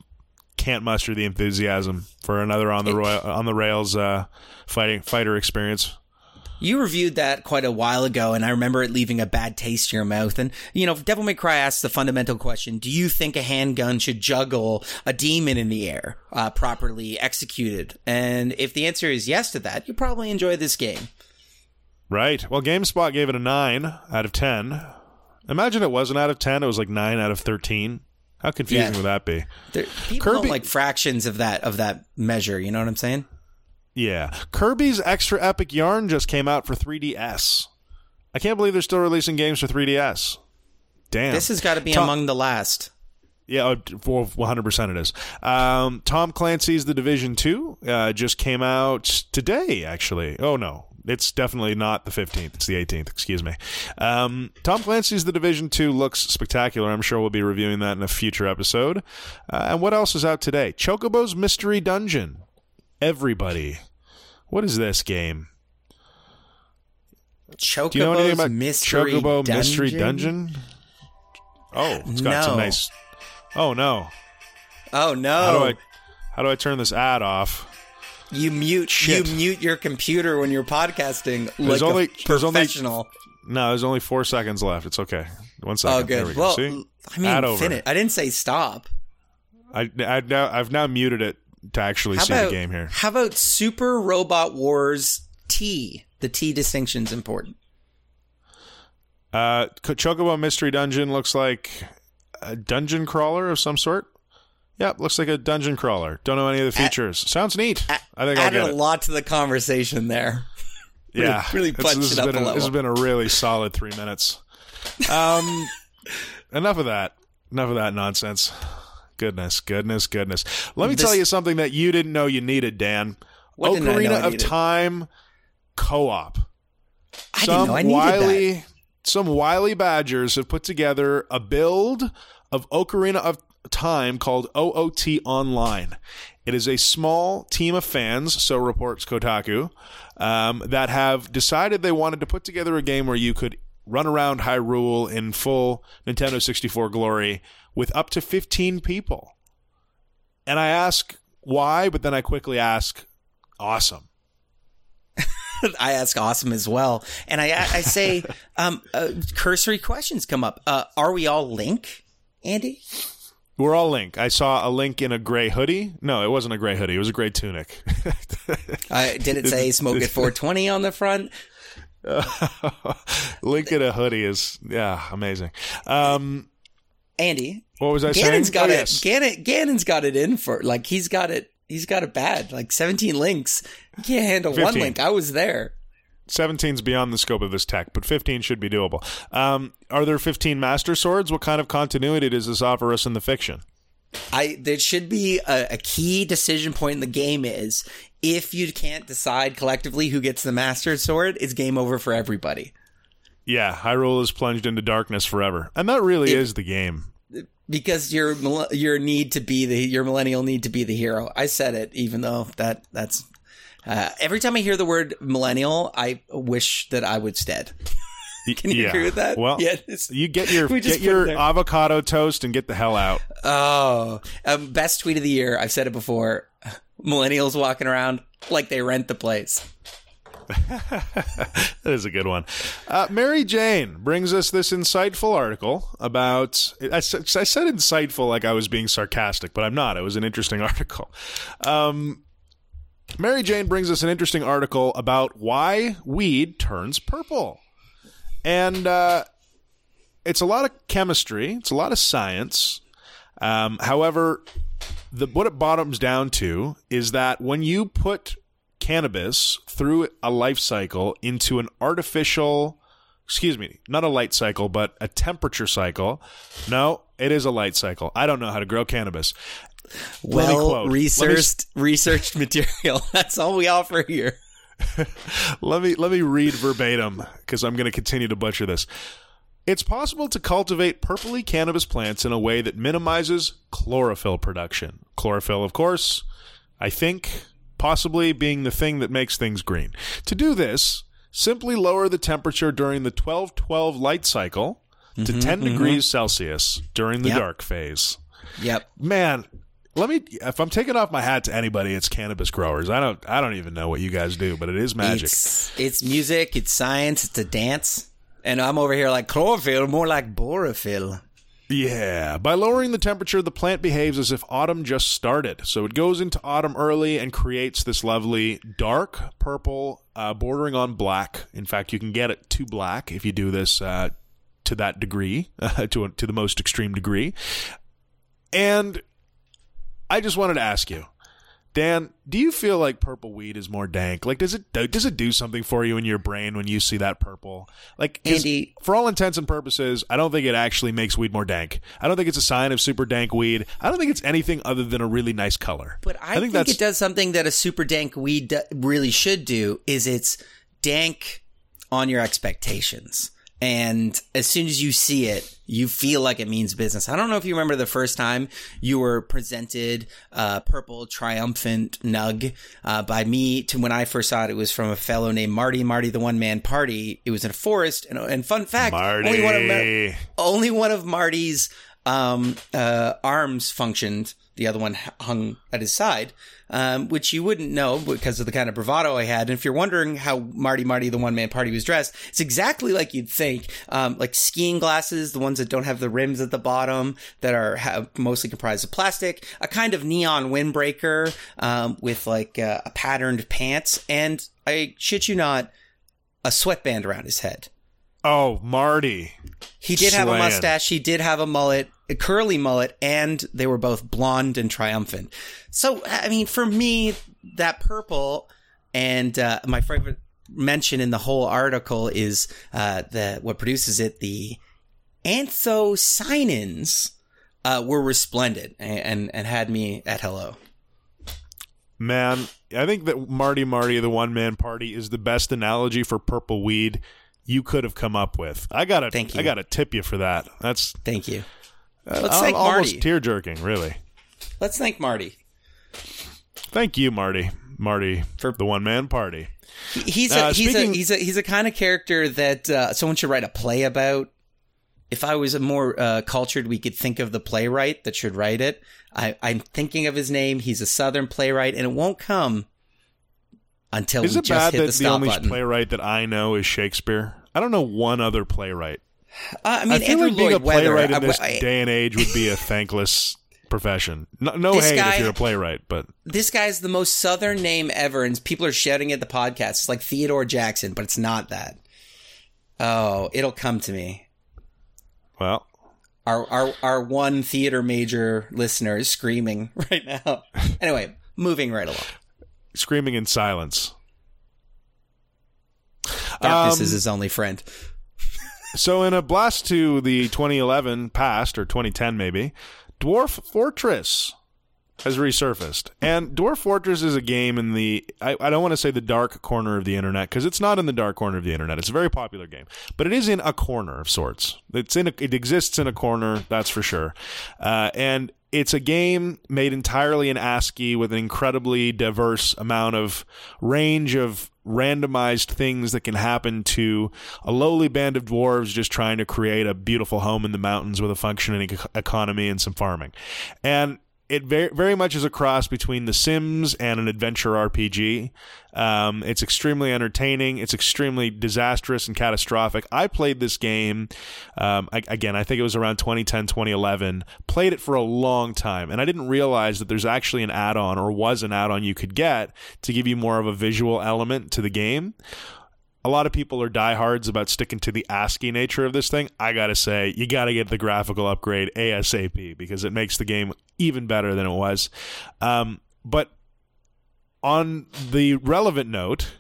B: can't muster the enthusiasm for another on the royal, on the rails uh, fighting fighter experience.
C: You reviewed that quite a while ago, and I remember it leaving a bad taste in your mouth. And, you know, Devil May Cry asks the fundamental question Do you think a handgun should juggle a demon in the air uh, properly executed? And if the answer is yes to that, you'll probably enjoy this game.
B: Right. Well, GameSpot gave it a 9 out of 10. Imagine it wasn't out of 10, it was like 9 out of 13. How confusing
C: Yeah.
B: would that be?
C: There, people
B: Kirby-
C: don't like fractions of that of that measure. You know what I'm saying?
B: Yeah. Kirby's Extra Epic Yarn just came out for 3DS. I can't believe they're still releasing games for 3DS. Damn.
C: This has got to be
B: Tom-
C: among the last.
B: Yeah, for 100% it is. Um, Tom Clancy's The Division 2 uh, just came out today, actually. Oh, no. It's definitely not the 15th. It's the 18th, excuse me. Um, Tom Clancy's The Division 2 looks spectacular. I'm sure we'll be reviewing that in a future episode. Uh, and what else is out today? Chocobo's Mystery Dungeon. Everybody. What is this game?
C: Chocobo's
B: Do you know anything about
C: Mystery
B: Chocobo
C: Dungeon?
B: Mystery Dungeon? Oh, it's got some nice. Oh, no.
C: Oh no!
B: How do I. How do I turn this ad off?
C: You mute
B: Shit.
C: you mute your computer when you're podcasting
B: There's
C: like
B: only- there's only-
C: professional.
B: No, there's only four seconds left. It's okay. One second.
C: oh,
B: There
C: good.
B: we go.
C: Well,
B: See?
C: I mean, finish. I didn't say stop.
B: I, I now I've now muted it to actually
C: How
B: see
C: about
B: the game here.
C: how about Super Robot Wars T? The T distinction's important.
B: Uh, Ch- Chocobo Mystery Dungeon looks like a dungeon crawler of some sort. Yep, looks like a dungeon crawler. Don't know any of the features. Sounds neat. I think I'll
C: Added
B: get
C: a lot to the conversation there.
B: yeah,
C: really
B: It's-
C: punched
B: this
C: it
B: has
C: up
B: been
C: a
B: This has been a really solid three minutes. Um, enough of that. Enough of that nonsense. Goodness, goodness, goodness. Let me
C: This-
B: tell you something that you didn't know you needed, Dan.
C: What didn't I know
B: Ocarina of? Time co-op.
C: I
B: some
C: didn't know I needed
B: wily,
C: that.
B: Some wily badgers have put together a build of Ocarina of Time called OOT Online. It is a small team of fans, so reports Kotaku, um, that have decided they wanted to put together a game where you could run around Hyrule in full Nintendo 64 glory with up to 15 people. And I ask why, but then I quickly ask, awesome.
C: I ask awesome as well, and I I say um, uh, cursory questions come up. Uh, are we all Link, Andy?
B: We're all Link. I saw a Link in a gray hoodie. No, it wasn't a gray hoodie. It was a gray tunic.
C: Uh, did it say smoke at 420 on the front?
B: Link in a hoodie is yeah, amazing. Um,
C: Andy,
B: what was I
C: Ganon's
B: saying?
C: got
B: Oh,
C: it.
B: yes.
C: Ganon, Ganon's got it in for like he's got it. He's got it bad. Like 17 links. You can't handle one link. I was there.
B: 17's beyond the scope of this tech, but 15 should be doable. Um, are there 15 Master Swords? What kind of continuity does this offer us in the fiction?
C: I there should be a, a key decision point in the game is if you can't decide collectively who gets the master sword, it's game over for everybody.
B: Yeah, Hyrule is plunged into darkness forever, and that really
C: It-
B: is the game.
C: Because your your need to be the your millennial need to be the hero. I said it, even though that that's uh, every time I hear the word millennial, I wish that I was dead. Can you
B: yeah.
C: agree with that?
B: Well,
C: Yeah,
B: you get your get your avocado toast and get the hell out.
C: Oh, um, best tweet of the year. I've said it before. Millennials walking around like they rent the place.
B: that is a good one. Uh, Mary Jane brings us this insightful article about. I, said- I said insightful like I was being sarcastic, but I'm not. It was an interesting article. Um, Mary Jane brings us an interesting article about why weed turns purple. And uh, it's a lot of chemistry, it's a lot of science. Um, however, the, what it bottoms down to is that when you put cannabis through a life cycle into an artificial excuse me not a light cycle but a temperature cycle no it is a light cycle i don't know how to grow cannabis
C: Well.
B: Let me-
C: researched researched material. That's all we offer here.
B: let me let me read verbatim because I'm going to continue to butcher this. It's possible to cultivate purpley cannabis plants in a way that minimizes chlorophyll production. Chlorophyll, of course, I think possibly being the thing that makes things green. To do this, simply lower the temperature during the 1212 light cycle to mm-hmm, 10 mm-hmm. degrees Celsius during the
C: Yep.
B: dark phase.
C: Yep.
B: Man, let me if I'm taking off my hat to anybody, it's cannabis growers. I don't I don't even know what you guys do, but it is magic.
C: It's, it's music, it's science, it's a dance. And I'm over here like chlorophyll, more like borophyll.
B: Yeah, by lowering the temperature, the plant behaves as if autumn just started. So it goes into autumn early and creates this lovely dark purple, uh, bordering on black. In fact, you can get it to black if you do this uh, to that degree, uh, to to the most extreme degree. And I just wanted to ask you, Dan, do you feel like purple weed is more dank? Like, does it does it do something for you in your brain when you see that purple? Like,
C: Andy-
B: for all intents and purposes, I don't think it actually makes weed more dank. I don't think it's a sign of super dank weed. I don't think it's anything other than a really nice color.
C: But I, think, it does something that a super dank weed really should do is it's dank on your expectations. And as soon as you see it, you feel like it means business. I don't know if you remember the first time you were presented uh, purple triumphant nug uh, by me. To when I first saw it, it was from a fellow named Marty. Marty, the one man party. It was in a forest. And, and fun fact,
B: Marty.
C: only one of only one of Marty's um, uh, arms functioned. The other one hung at his side, um, which you wouldn't know because of the kind of bravado I had. And if you're wondering how Marty Marty, the one man party, was dressed, it's exactly like you'd think. Um, like skiing glasses, the ones that don't have the rims at the bottom, that are have, mostly comprised of plastic, a kind of neon windbreaker um, with like uh, a patterned pants, and I shit you not, a sweatband around his head.
B: Oh, Marty.
C: He did have a mustache. He did have a mullet, a curly mullet, and they were both blonde and triumphant. So, I mean, for me, that purple and uh, my favorite mention in the whole article is uh, the what produces it, the anthocyanins. Uh, were resplendent and, and and had me at hello.
B: Man, I think that Marty Marty, the one man party, is the best analogy for purple weed you could have come up with. I gotta,
C: Thank you.
B: I gotta tip you for that. That's
C: Thank you.
B: Uh,
C: Let's thank
B: almost
C: Marty.
B: tear jerking, really.
C: Let's thank Marty.
B: Thank you, Marty. Marty
C: For-
B: the one man party.
C: He's a,
B: Uh,
C: he's
B: speaking-
C: a he's a he's a kind of character that uh, someone should write a play about. If I was a more uh, cultured, we could think of the playwright that should write it. I, I'm thinking of his name. He's a Southern playwright, and it won't come until
B: Is
C: we
B: it
C: just
B: bad
C: hit
B: that
C: the
B: the, only
C: button.
B: playwright that I know is Shakespeare? I don't know one other playwright.
C: Uh, I mean,
B: I feel
C: Andrew
B: like being
C: Lloyd
B: a playwright
C: Webber.
B: in this
C: I- I-
B: day and age would be a thankless profession. No, no hate
C: guy-
B: if you're a playwright, but
C: this guy's the most Southern name ever, and people are shouting at the podcast. It's like Theodore Jackson, but it's not that. Oh, it'll come to me.
B: well,
C: Our our our one theater major listener is screaming right now. Anyway, moving right along.
B: screaming in silence.
C: Darkness
B: Um,
C: is his only friend.
B: So, in a blast to the 2011 past, or 2010 maybe, Dwarf Fortress has resurfaced. And Dwarf Fortress is a game in the, I, I don't want to say the dark corner of the internet, because it's not in the dark corner of the internet. It's a very popular game, but it is in a corner of sorts. It's in a, it exists in a corner, that's for sure. Uh, and it's a game made entirely in ASCII with an incredibly diverse amount of range of randomized things that can happen to a lowly band of dwarves just trying to create a beautiful home in the mountains with a functioning economy and some farming. And it very, very much is a cross between The Sims and an adventure RPG. Um, it's extremely entertaining. It's extremely disastrous and catastrophic. I played this game, um, I, again, I think it was around 2010, 2011. Played it for a long time, and I didn't realize that there's actually an add on or was an add on you could get to give you more of a visual element to the game a lot of people are diehards about sticking to the ASCII nature of this thing. I gotta say, you gotta get the graphical upgrade ASAP because it makes the game even better than it was. Um, but on the relevant note,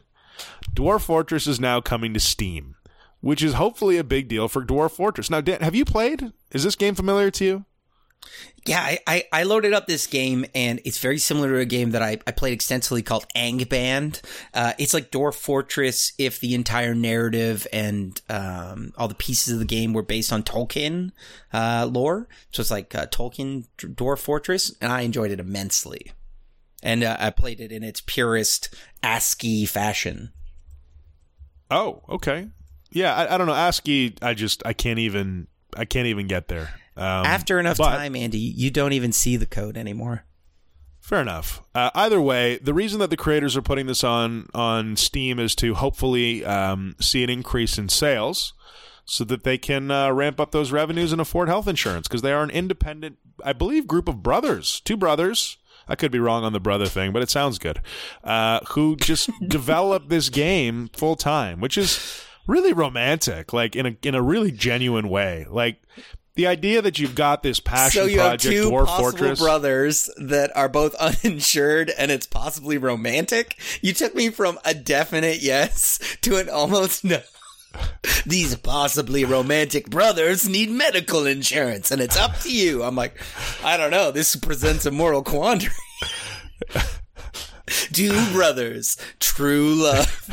B: Dwarf Fortress is now coming to Steam, which is hopefully a big deal for Dwarf Fortress. Now, Dan, have you played? Is this game familiar to you?
C: Yeah, I, I, I loaded up this game and it's very similar to a game that I, I played extensively called Angband. Uh, it's like Dwarf Fortress if the entire narrative and um, all the pieces of the game were based on Tolkien uh, lore. So it's like uh, Tolkien Dwarf Fortress, and I enjoyed it immensely. And uh, I played it in its purest ASCII fashion.
B: Oh, okay. Yeah, I, I don't know. ASCII, I just I can't even I can't even get there. Um,
C: After enough
B: but-
C: time, Andy, you don't even see the code anymore.
B: Fair enough. Uh, either way, the reason that the creators are putting this on on Steam is to hopefully um, see an increase in sales, so that they can uh, ramp up those revenues and afford health insurance because they are an independent, I believe, group of brothers, two brothers. I could be wrong on the brother thing, but it sounds good. Uh, who just developed this game full time, which is really romantic, like in a in a really genuine way. Like the idea that you've got this passion
C: So you have
B: project,
C: two
B: Dwarf
C: possible
B: Fortress.
C: brothers that are both uninsured, and it's possibly romantic. You took me from a definite yes to an almost no. These possibly romantic brothers need medical insurance, and it's up to you. I'm like, I don't know. This presents a moral quandary. Two brothers, true love.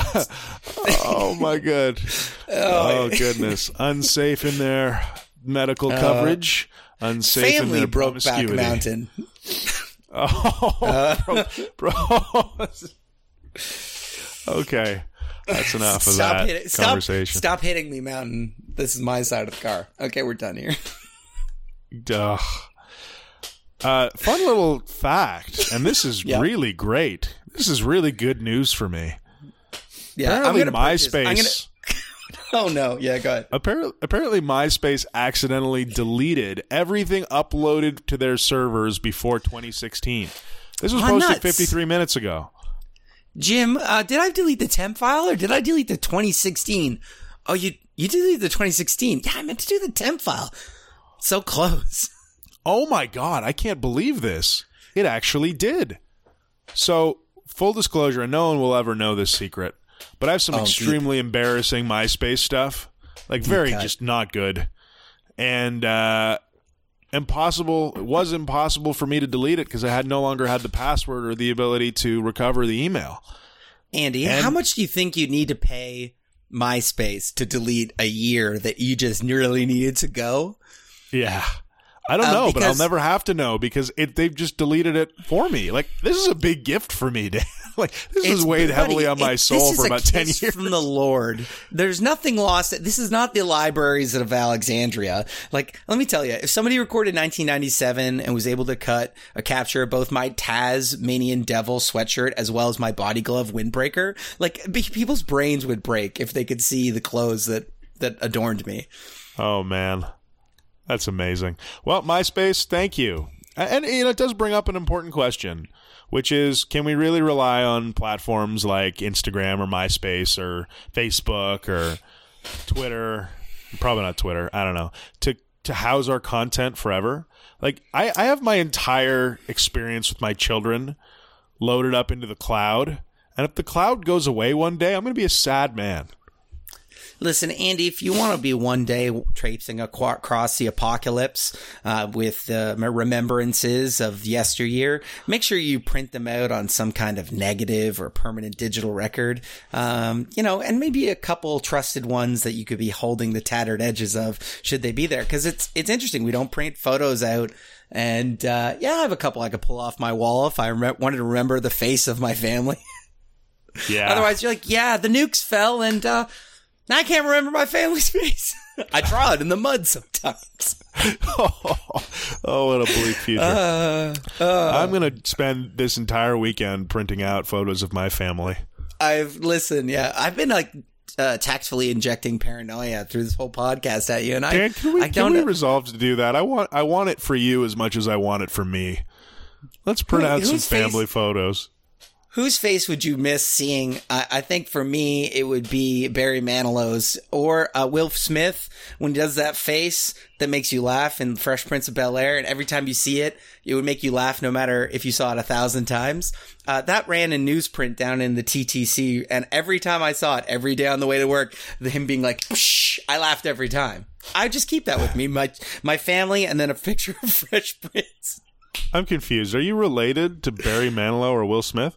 B: oh my god! Oh, goodness! Unsafe in their medical coverage. Unsafe in
C: Uh, Family
B: their
C: broke back mountain.
B: Oh, bro, bro. okay, that's enough of
C: Stop
B: that
C: hitting, stop,
B: conversation.
C: stop hitting me, mountain. This is my side of the car. Okay, we're done here.
B: Duh. Uh, fun little fact, and this is
C: Yeah.
B: really great. This is really good news for me.
C: Yeah,
B: Apparently,
C: I'm gonna purchase-
B: MySpace.
C: I'm gonna- Oh no! Yeah, go ahead.
B: Apparently, apparently, MySpace accidentally deleted everything uploaded to their servers before 2016. This was posted
C: nuts.
B: 53 minutes ago.
C: Jim, uh, did I delete the temp file or did I delete the 2016? Oh, you you deleted the 2016. Yeah, I meant to do the temp file. So close.
B: Oh my god, I can't believe this. It actually did. So, full disclosure, and no one will ever know this secret, but I have some
C: Oh,
B: extremely embarrassing MySpace stuff. Like very just not good. And uh impossible it was impossible for me to delete it because I had no longer had the password or the ability to recover the email.
C: Andy,
B: And-
C: how much do you think you need to pay MySpace to delete a year that you just nearly needed to go?
B: Yeah. I don't
C: Uh,
B: know, but I'll never have to know because it they've just deleted it for me. Like this is a big gift for me, Dan. like this has weighed
C: buddy,
B: heavily on my
C: it-
B: soul
C: this is
B: for about ten years.
C: From the Lord, there's nothing lost. This is not the libraries of Alexandria. Like, let me tell you, if somebody recorded 1997 and was able to cut a capture of both my Tasmanian Devil sweatshirt as well as my body glove windbreaker, like be- people's brains would break if they could see the clothes that that adorned me.
B: Oh man, that's amazing. Well, MySpace, thank you. And it does bring up an important question, which is, can we really rely on platforms like Instagram or MySpace or Facebook or Twitter? Probably not Twitter. I don't know to to house our content forever. Like I, I have my entire experience with my children loaded up into the cloud, and if the cloud goes away one day, I'm going to be a sad man.
C: Listen, Andy, if you want to be one day traipsing across the apocalypse uh, with uh, remembrances of yesteryear, make sure you print them out on some kind of negative or permanent digital record. Um, you know, and maybe a couple trusted ones that you could be holding the tattered edges of, should they be there? Because it's it's interesting. We don't print photos out. And uh, yeah, I have a couple I could pull off my wall if I rem- wanted to remember the face of my family.
B: Yeah.
C: Otherwise, you're like, yeah, the nukes fell, and uh, I can't remember my family's face. I draw it in the mud sometimes.
B: oh, what a bleak future.
C: Uh,
B: I'm going to spend this entire weekend printing out photos of my family.
C: I've listened. Yeah, I've been like uh, tactfully injecting paranoia through this whole podcast at you, and I,
B: Dan, can we,
C: I
B: can
C: don't
B: we resolve to do that? I want I want it for you as much as I want it for me. Let's print
C: Who-
B: out some
C: whose face-
B: family photos.
C: Whose face would you miss seeing? I, I think for me, it would be Barry Manilow's or uh, Will Smith when he does that face that makes you laugh in Fresh Prince of Bel Air. And every time you see it, it would make you laugh no matter if you saw it a thousand times. Uh, that ran in newsprint down in the TTC. And every time I saw it, every day on the way to work, him being like, Psh, I laughed every time. I just keep that with me. My, my family and then a picture of Fresh Prince.
B: I'm confused. Are you related to Barry Manilow or Will Smith?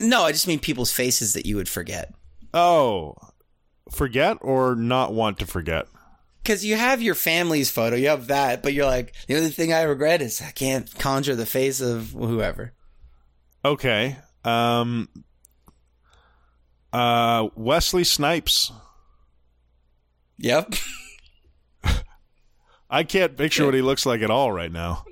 C: No, I just mean people's faces that you would forget.
B: Oh, forget or not want to forget?
C: Because you have your family's photo, you have that, but you're like, the only thing I regret is I can't conjure the face of whoever.
B: Okay. Um. Uh, Wesley Snipes.
C: Yep.
B: I can't picture what he looks like at all right now.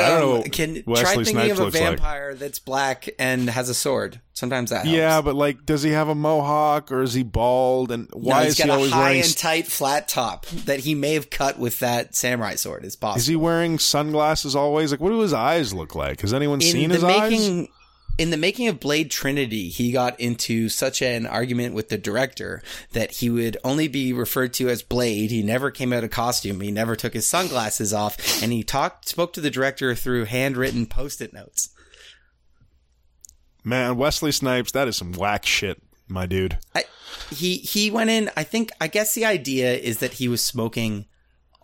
B: I don't know
C: Um, Can try thinking
B: Snipes
C: of a
B: looks like.
C: vampire that's black and has a sword. Sometimes that helps.
B: Yeah, but like, does he have a mohawk or is he bald? And
C: No,
B: why
C: he's
B: is he always
C: got a high
B: wearing?
C: and tight flat top that he may have cut with that samurai sword. Is possible.
B: Is he wearing sunglasses always? Like, what do his eyes look like? Has anyone
C: in
B: seen his eyes?
C: In the making of Blade Trinity, he got into such an argument with the director that he would only be referred to as Blade. He never came out of costume. He never took his sunglasses off, and he talked spoke to the director through handwritten post-it notes.
B: Man, Wesley Snipes, that is some whack shit, my dude.
C: I, he he went in. I think. I guess the idea is that he was smoking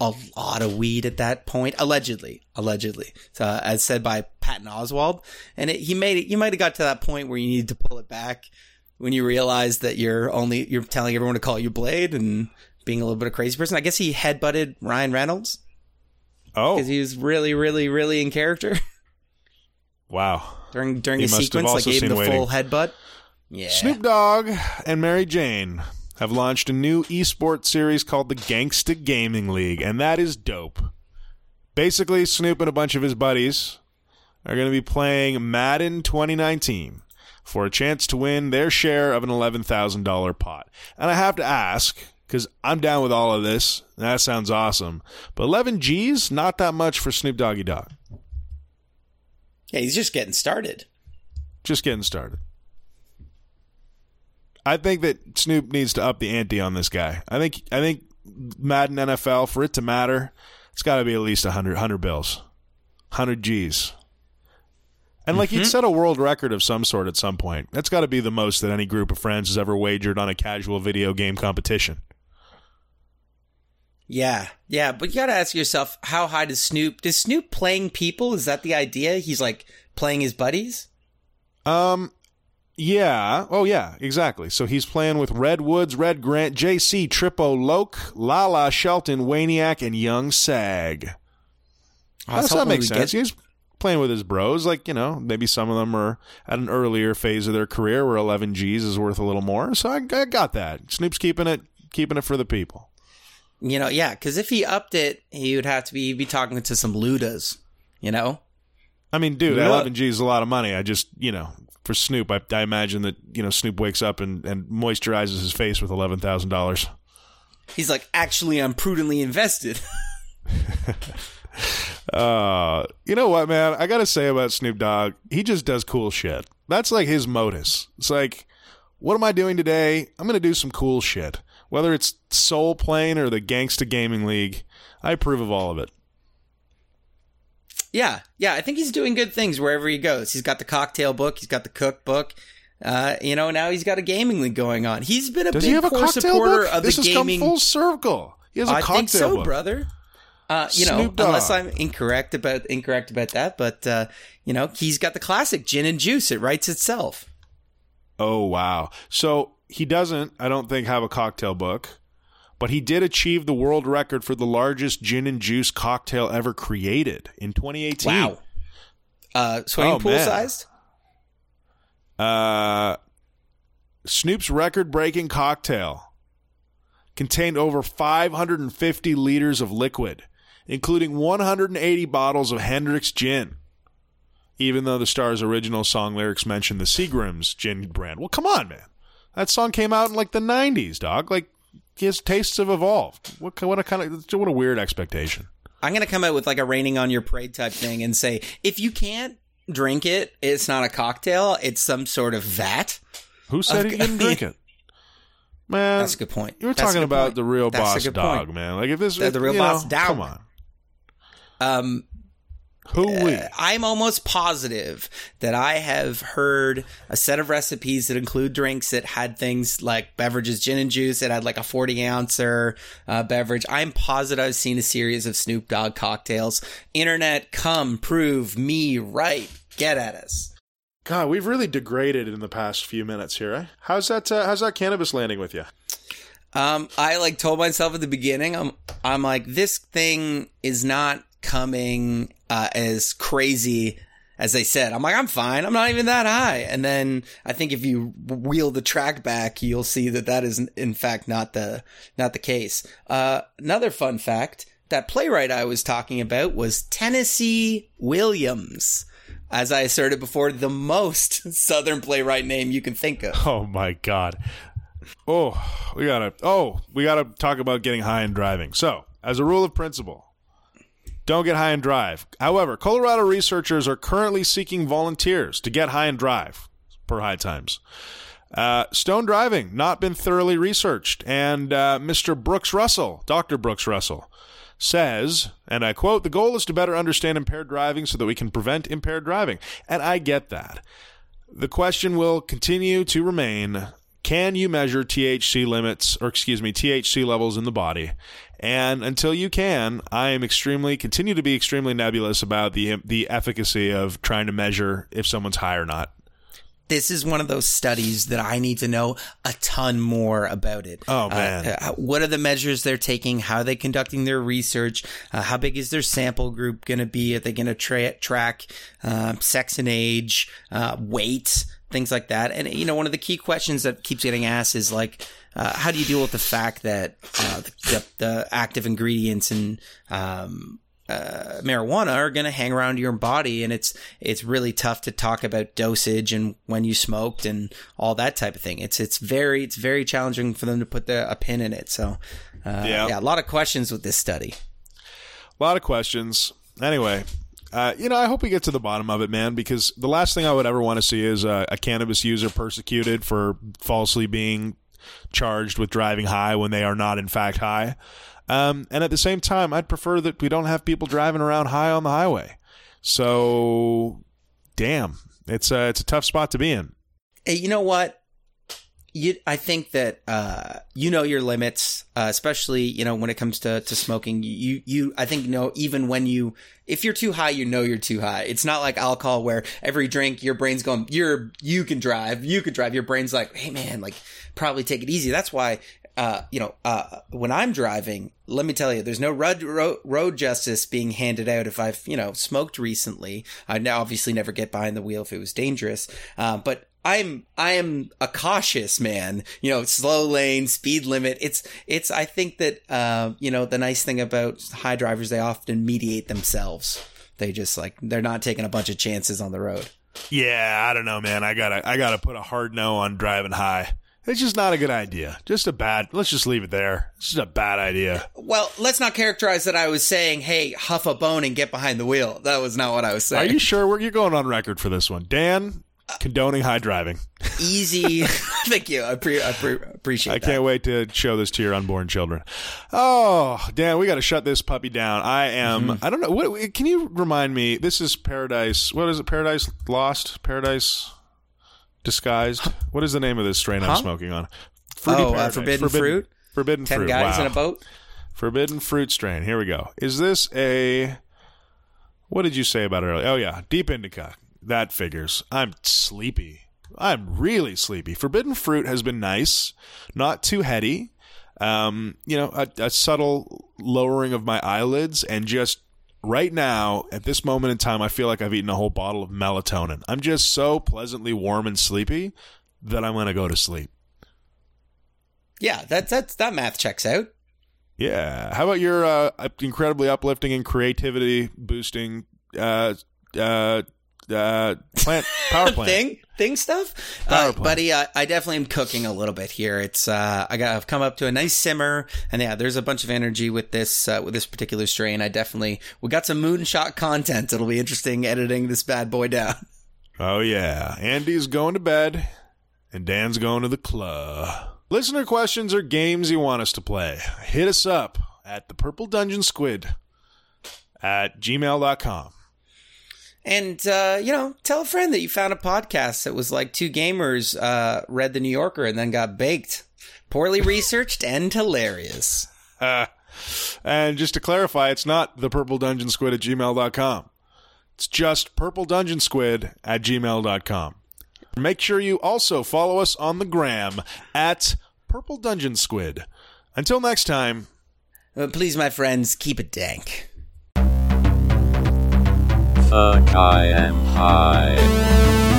C: a lot of weed at that point, allegedly. Allegedly, so, uh, as said by Patton Oswalt, and it, he made it. You might have got to that point where you needed to pull it back when you realize that you're only you're telling everyone to call you Blade and being a little bit of a crazy person. I guess he headbutted Ryan Reynolds
B: Oh,
C: because he was really, really, really in character
B: wow.
C: during during
B: He
C: a sequence. Like gave him the
B: seen
C: full headbutt. Yeah.
B: Snoop Dogg and Mary Jane have launched a new esports series called the Gangsta Gaming League, and that is dope. Basically, Snoop and a bunch of his buddies are going to be playing Madden 2019 for a chance to win their share of an $11,000 pot. And I have to ask, because I'm down with all of this, that sounds awesome, but 11 G's, not that much for Snoop Doggy Dogg.
C: Yeah, he's just getting started.
B: just getting started. I think that Snoop needs to up the ante on this guy. I think I think Madden NFL for it to matter, it's got to be at least 100 100 bills. 100 Gs. And like he'd set a world record of some sort at some point. That's got to be the most that any group of friends has ever wagered on a casual video game competition.
C: Yeah, yeah, but you got to ask yourself, how high does Snoop? Does Snoop playing people? Is that the idea? He's like playing his buddies.
B: Um, yeah. Oh, yeah. Exactly. So he's playing with Red Woods, Red Grant, J.C. Trippo, Loke, Lala, Shelton, Waniac, and Young Sag. That makes sense.
C: get-
B: He's playing with his bros. Like you know, maybe some of them are at an earlier phase of their career where 11 G's is worth a little more. So I, I got that. Snoop's keeping it, keeping it for the people.
C: You know, yeah, because if he upped it, he would have to be be talking to some ludas. You know,
B: I mean, dude,
C: Yeah.
B: 11 G's is a lot of money. I just you know. For Snoop, I, I imagine that you know Snoop wakes up and, and moisturizes his face with eleven thousand dollars.
C: he's like, actually, I'm prudently invested.
B: Uh, you know what, man? I gotta say about Snoop Dogg, he just does cool shit. That's like his modus. It's like, what am I doing today? I'm gonna do some cool shit. Whether it's Soul Plane or the Gangsta Gaming League, I approve of all of it.
C: Yeah, yeah, I think he's doing good things wherever he goes. He's got the cocktail book. He's got the cookbook. Uh, you know, now he's got a gaming league going on. He's been a
B: Does
C: big
B: he have a
C: core supporter
B: book?
C: of
B: This
C: the
B: has
C: gaming.
B: come full circle. He has a
C: I
B: cocktail
C: think so,
B: book.
C: brother. Uh, you know, unless I'm incorrect about incorrect about that, but uh, you know, he's got the classic gin and juice. It writes itself.
B: Oh wow! So he doesn't, I don't think, have a cocktail book, but he did achieve the world record for the largest gin and juice cocktail ever created in 2018.
C: Wow. Uh, swimming
B: Oh,
C: pool
B: man.
C: sized.
B: Uh, Snoop's record breaking cocktail contained over 550 liters of liquid, including 180 bottles of Hendrick's gin. Even though the star's original song lyrics mention the Seagram's gin brand. Well, come on, man. That song came out in like the 90s, dog. Like, his tastes have evolved. What, what a kind of, what a weird expectation.
C: I'm gonna come out with like a raining on your parade type thing and say if you can't drink it, it's not a cocktail. It's some sort of vat.
B: Who said he
C: Okay.
B: didn't drink it? Man,
C: That's a good point.
B: You were
C: That's
B: talking about
C: point.
B: the real
C: That's
B: boss dog,
C: point.
B: man. Like if this,
C: The- the real boss
B: know,
C: dog.
B: Come on,
C: Um,
B: who we?
C: I'm almost positive that I have heard a set of recipes that include drinks that had things like beverages, gin and juice. It had like a 40 ouncer uh, beverage. I'm positive I've seen a series of Snoop Dogg cocktails. Internet, come prove me right. Get at us.
B: God, we've really degraded in the past few minutes here. Eh? How's that? Uh, how's that cannabis landing with you?
C: Um, I like told myself at the beginning, I'm, I'm like, this thing is not coming uh, as crazy as they said. I'm like, I'm fine. I'm not even that high. And then I think if you wheel the track back, you'll see that that is in fact not the, not the case. Uh, another fun fact, that playwright I was talking about was Tennessee Williams. As I asserted before, the most Southern playwright name you can think of.
B: Oh my god. Oh, we gotta. Oh, we gotta talk about getting high and driving. So, as a rule of principle, don't get high and drive. However, Colorado researchers are currently seeking volunteers to get high and drive per high times. Uh, stone driving not been thoroughly researched, and uh, Mr. Brooks Russell, Dr. Brooks Russell, says, and I quote, the goal is to better understand impaired driving so that we can prevent impaired driving. And I get that. The question will continue to remain can you measure THC limits, or excuse me, THC levels in the body? And until you can, I am extremely, continue to be extremely nebulous about the the efficacy of trying to measure if someone's high or not
C: this is one of those studies that I need to know a ton more about it.
B: Oh uh, man,
C: uh, what are the measures they're taking? How are they conducting their research? Uh, how big is their sample group going to be? Are they going to tra- track uh, sex and age, uh, weight, things like that? And you know, one of the key questions that keeps getting asked is like. Uh, how do you deal with the fact that the, the, the, active ingredients in um, uh, marijuana are going to hang around your body and it's it's really tough to talk about dosage and when you smoked and all that type of thing it's it's very it's very challenging for them to put the, a pin in it so uh, yeah. yeah a lot of questions with this study
B: a lot of questions anyway uh, you know, I hope we get to the bottom of it, man, because the last thing I would ever want to see is a, a cannabis user persecuted for falsely being charged with driving high when they are not, in fact, high. Um, and at the same time, I'd prefer that we don't have people driving around high on the highway. So, damn, it's a it's a tough spot to be in.
C: Hey, you know what? You, I think that uh, you know your limits, uh, especially you know when it comes to, to smoking. You you I think you know even when you if you're too high, you know you're too high. It's not like alcohol where every drink your brain's going you're you can drive, you can drive. Your brain's like, hey man, like probably take it easy. That's why uh, you know, uh, when I'm driving, let me tell you, there's no road, road, justice being handed out if I've, you know, smoked recently. I'd obviously never get behind the wheel if it was dangerous. Uh, but I'm, I am a cautious man, you know, slow lane, speed limit. It's, it's, I think that, uh, you know, the nice thing about high drivers, they often mediate themselves. They just like, they're not taking a bunch of chances on the road.
B: Yeah, I don't know, man. I gotta, I gotta put a hard no on driving high. It's just not a good idea. Just a bad. Let's just leave it there. It's just a bad idea.
C: Well, let's not characterize that I was saying, "Hey, huff a bone and get behind the wheel." That was not what I was saying.
B: Are you sure? Where you're going on record for this one, Dan? Condoning high driving.
C: Easy. Thank you. I, pre- I pre- appreciate.
B: I can't wait to show this to your unborn children. Oh, Dan, we got to shut this puppy down. I am. Mm-hmm. I don't know. What can you remind me? This is Paradise. What is it? Paradise Lost. Paradise disguised. What is the name of this strain huh? I'm smoking on?
C: Fruity oh, uh, forbidden, forbidden, fruit.
B: Forbidden
C: Ten
B: fruit.
C: guys
B: wow.
C: in a boat.
B: Forbidden fruit strain. Here we go. Is this a? What did you say about it earlier? Oh yeah, deep indica. That figures. I'm sleepy. I'm really sleepy. Forbidden fruit has been nice, not too heady. Um, you know, a, a subtle lowering of my eyelids and just right now, at this moment in time, I feel like I've eaten a whole bottle of melatonin. I'm just so pleasantly warm and sleepy that I'm going to go to sleep.
C: Yeah, that that's that math checks out.
B: Yeah. How about your uh, incredibly uplifting and creativity boosting uh, uh, uh, plant power plant
C: thing thing stuff, uh, buddy. I, I, definitely am cooking a little bit here. It's uh, I got I've come up to a nice simmer, and yeah, there's a bunch of energy with this uh, with this particular strain. I definitely we got some moonshot content. It'll be interesting editing this bad boy down.
B: Oh yeah, Andy's going to bed, and Dan's going to the club. Listener questions or games you want us to play? Hit us up at the Purple Dungeon Squid at gmail.com.
C: And, uh, you know, tell a friend that you found a podcast that was like two gamers uh, read The New Yorker and then got baked. Poorly researched and hilarious.
B: Uh, and just to clarify, it's not the purple dungeon squid at gmail.com. It's just purple dungeon squid at gmail.com. Make sure you also follow us on the gram at purple dungeon squid. Until next time.
C: Uh, please, my friends, keep it dank.
D: I am high.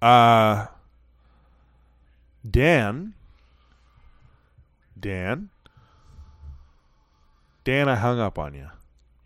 B: Uh, Dan. Dan. Dan, I hung up on you.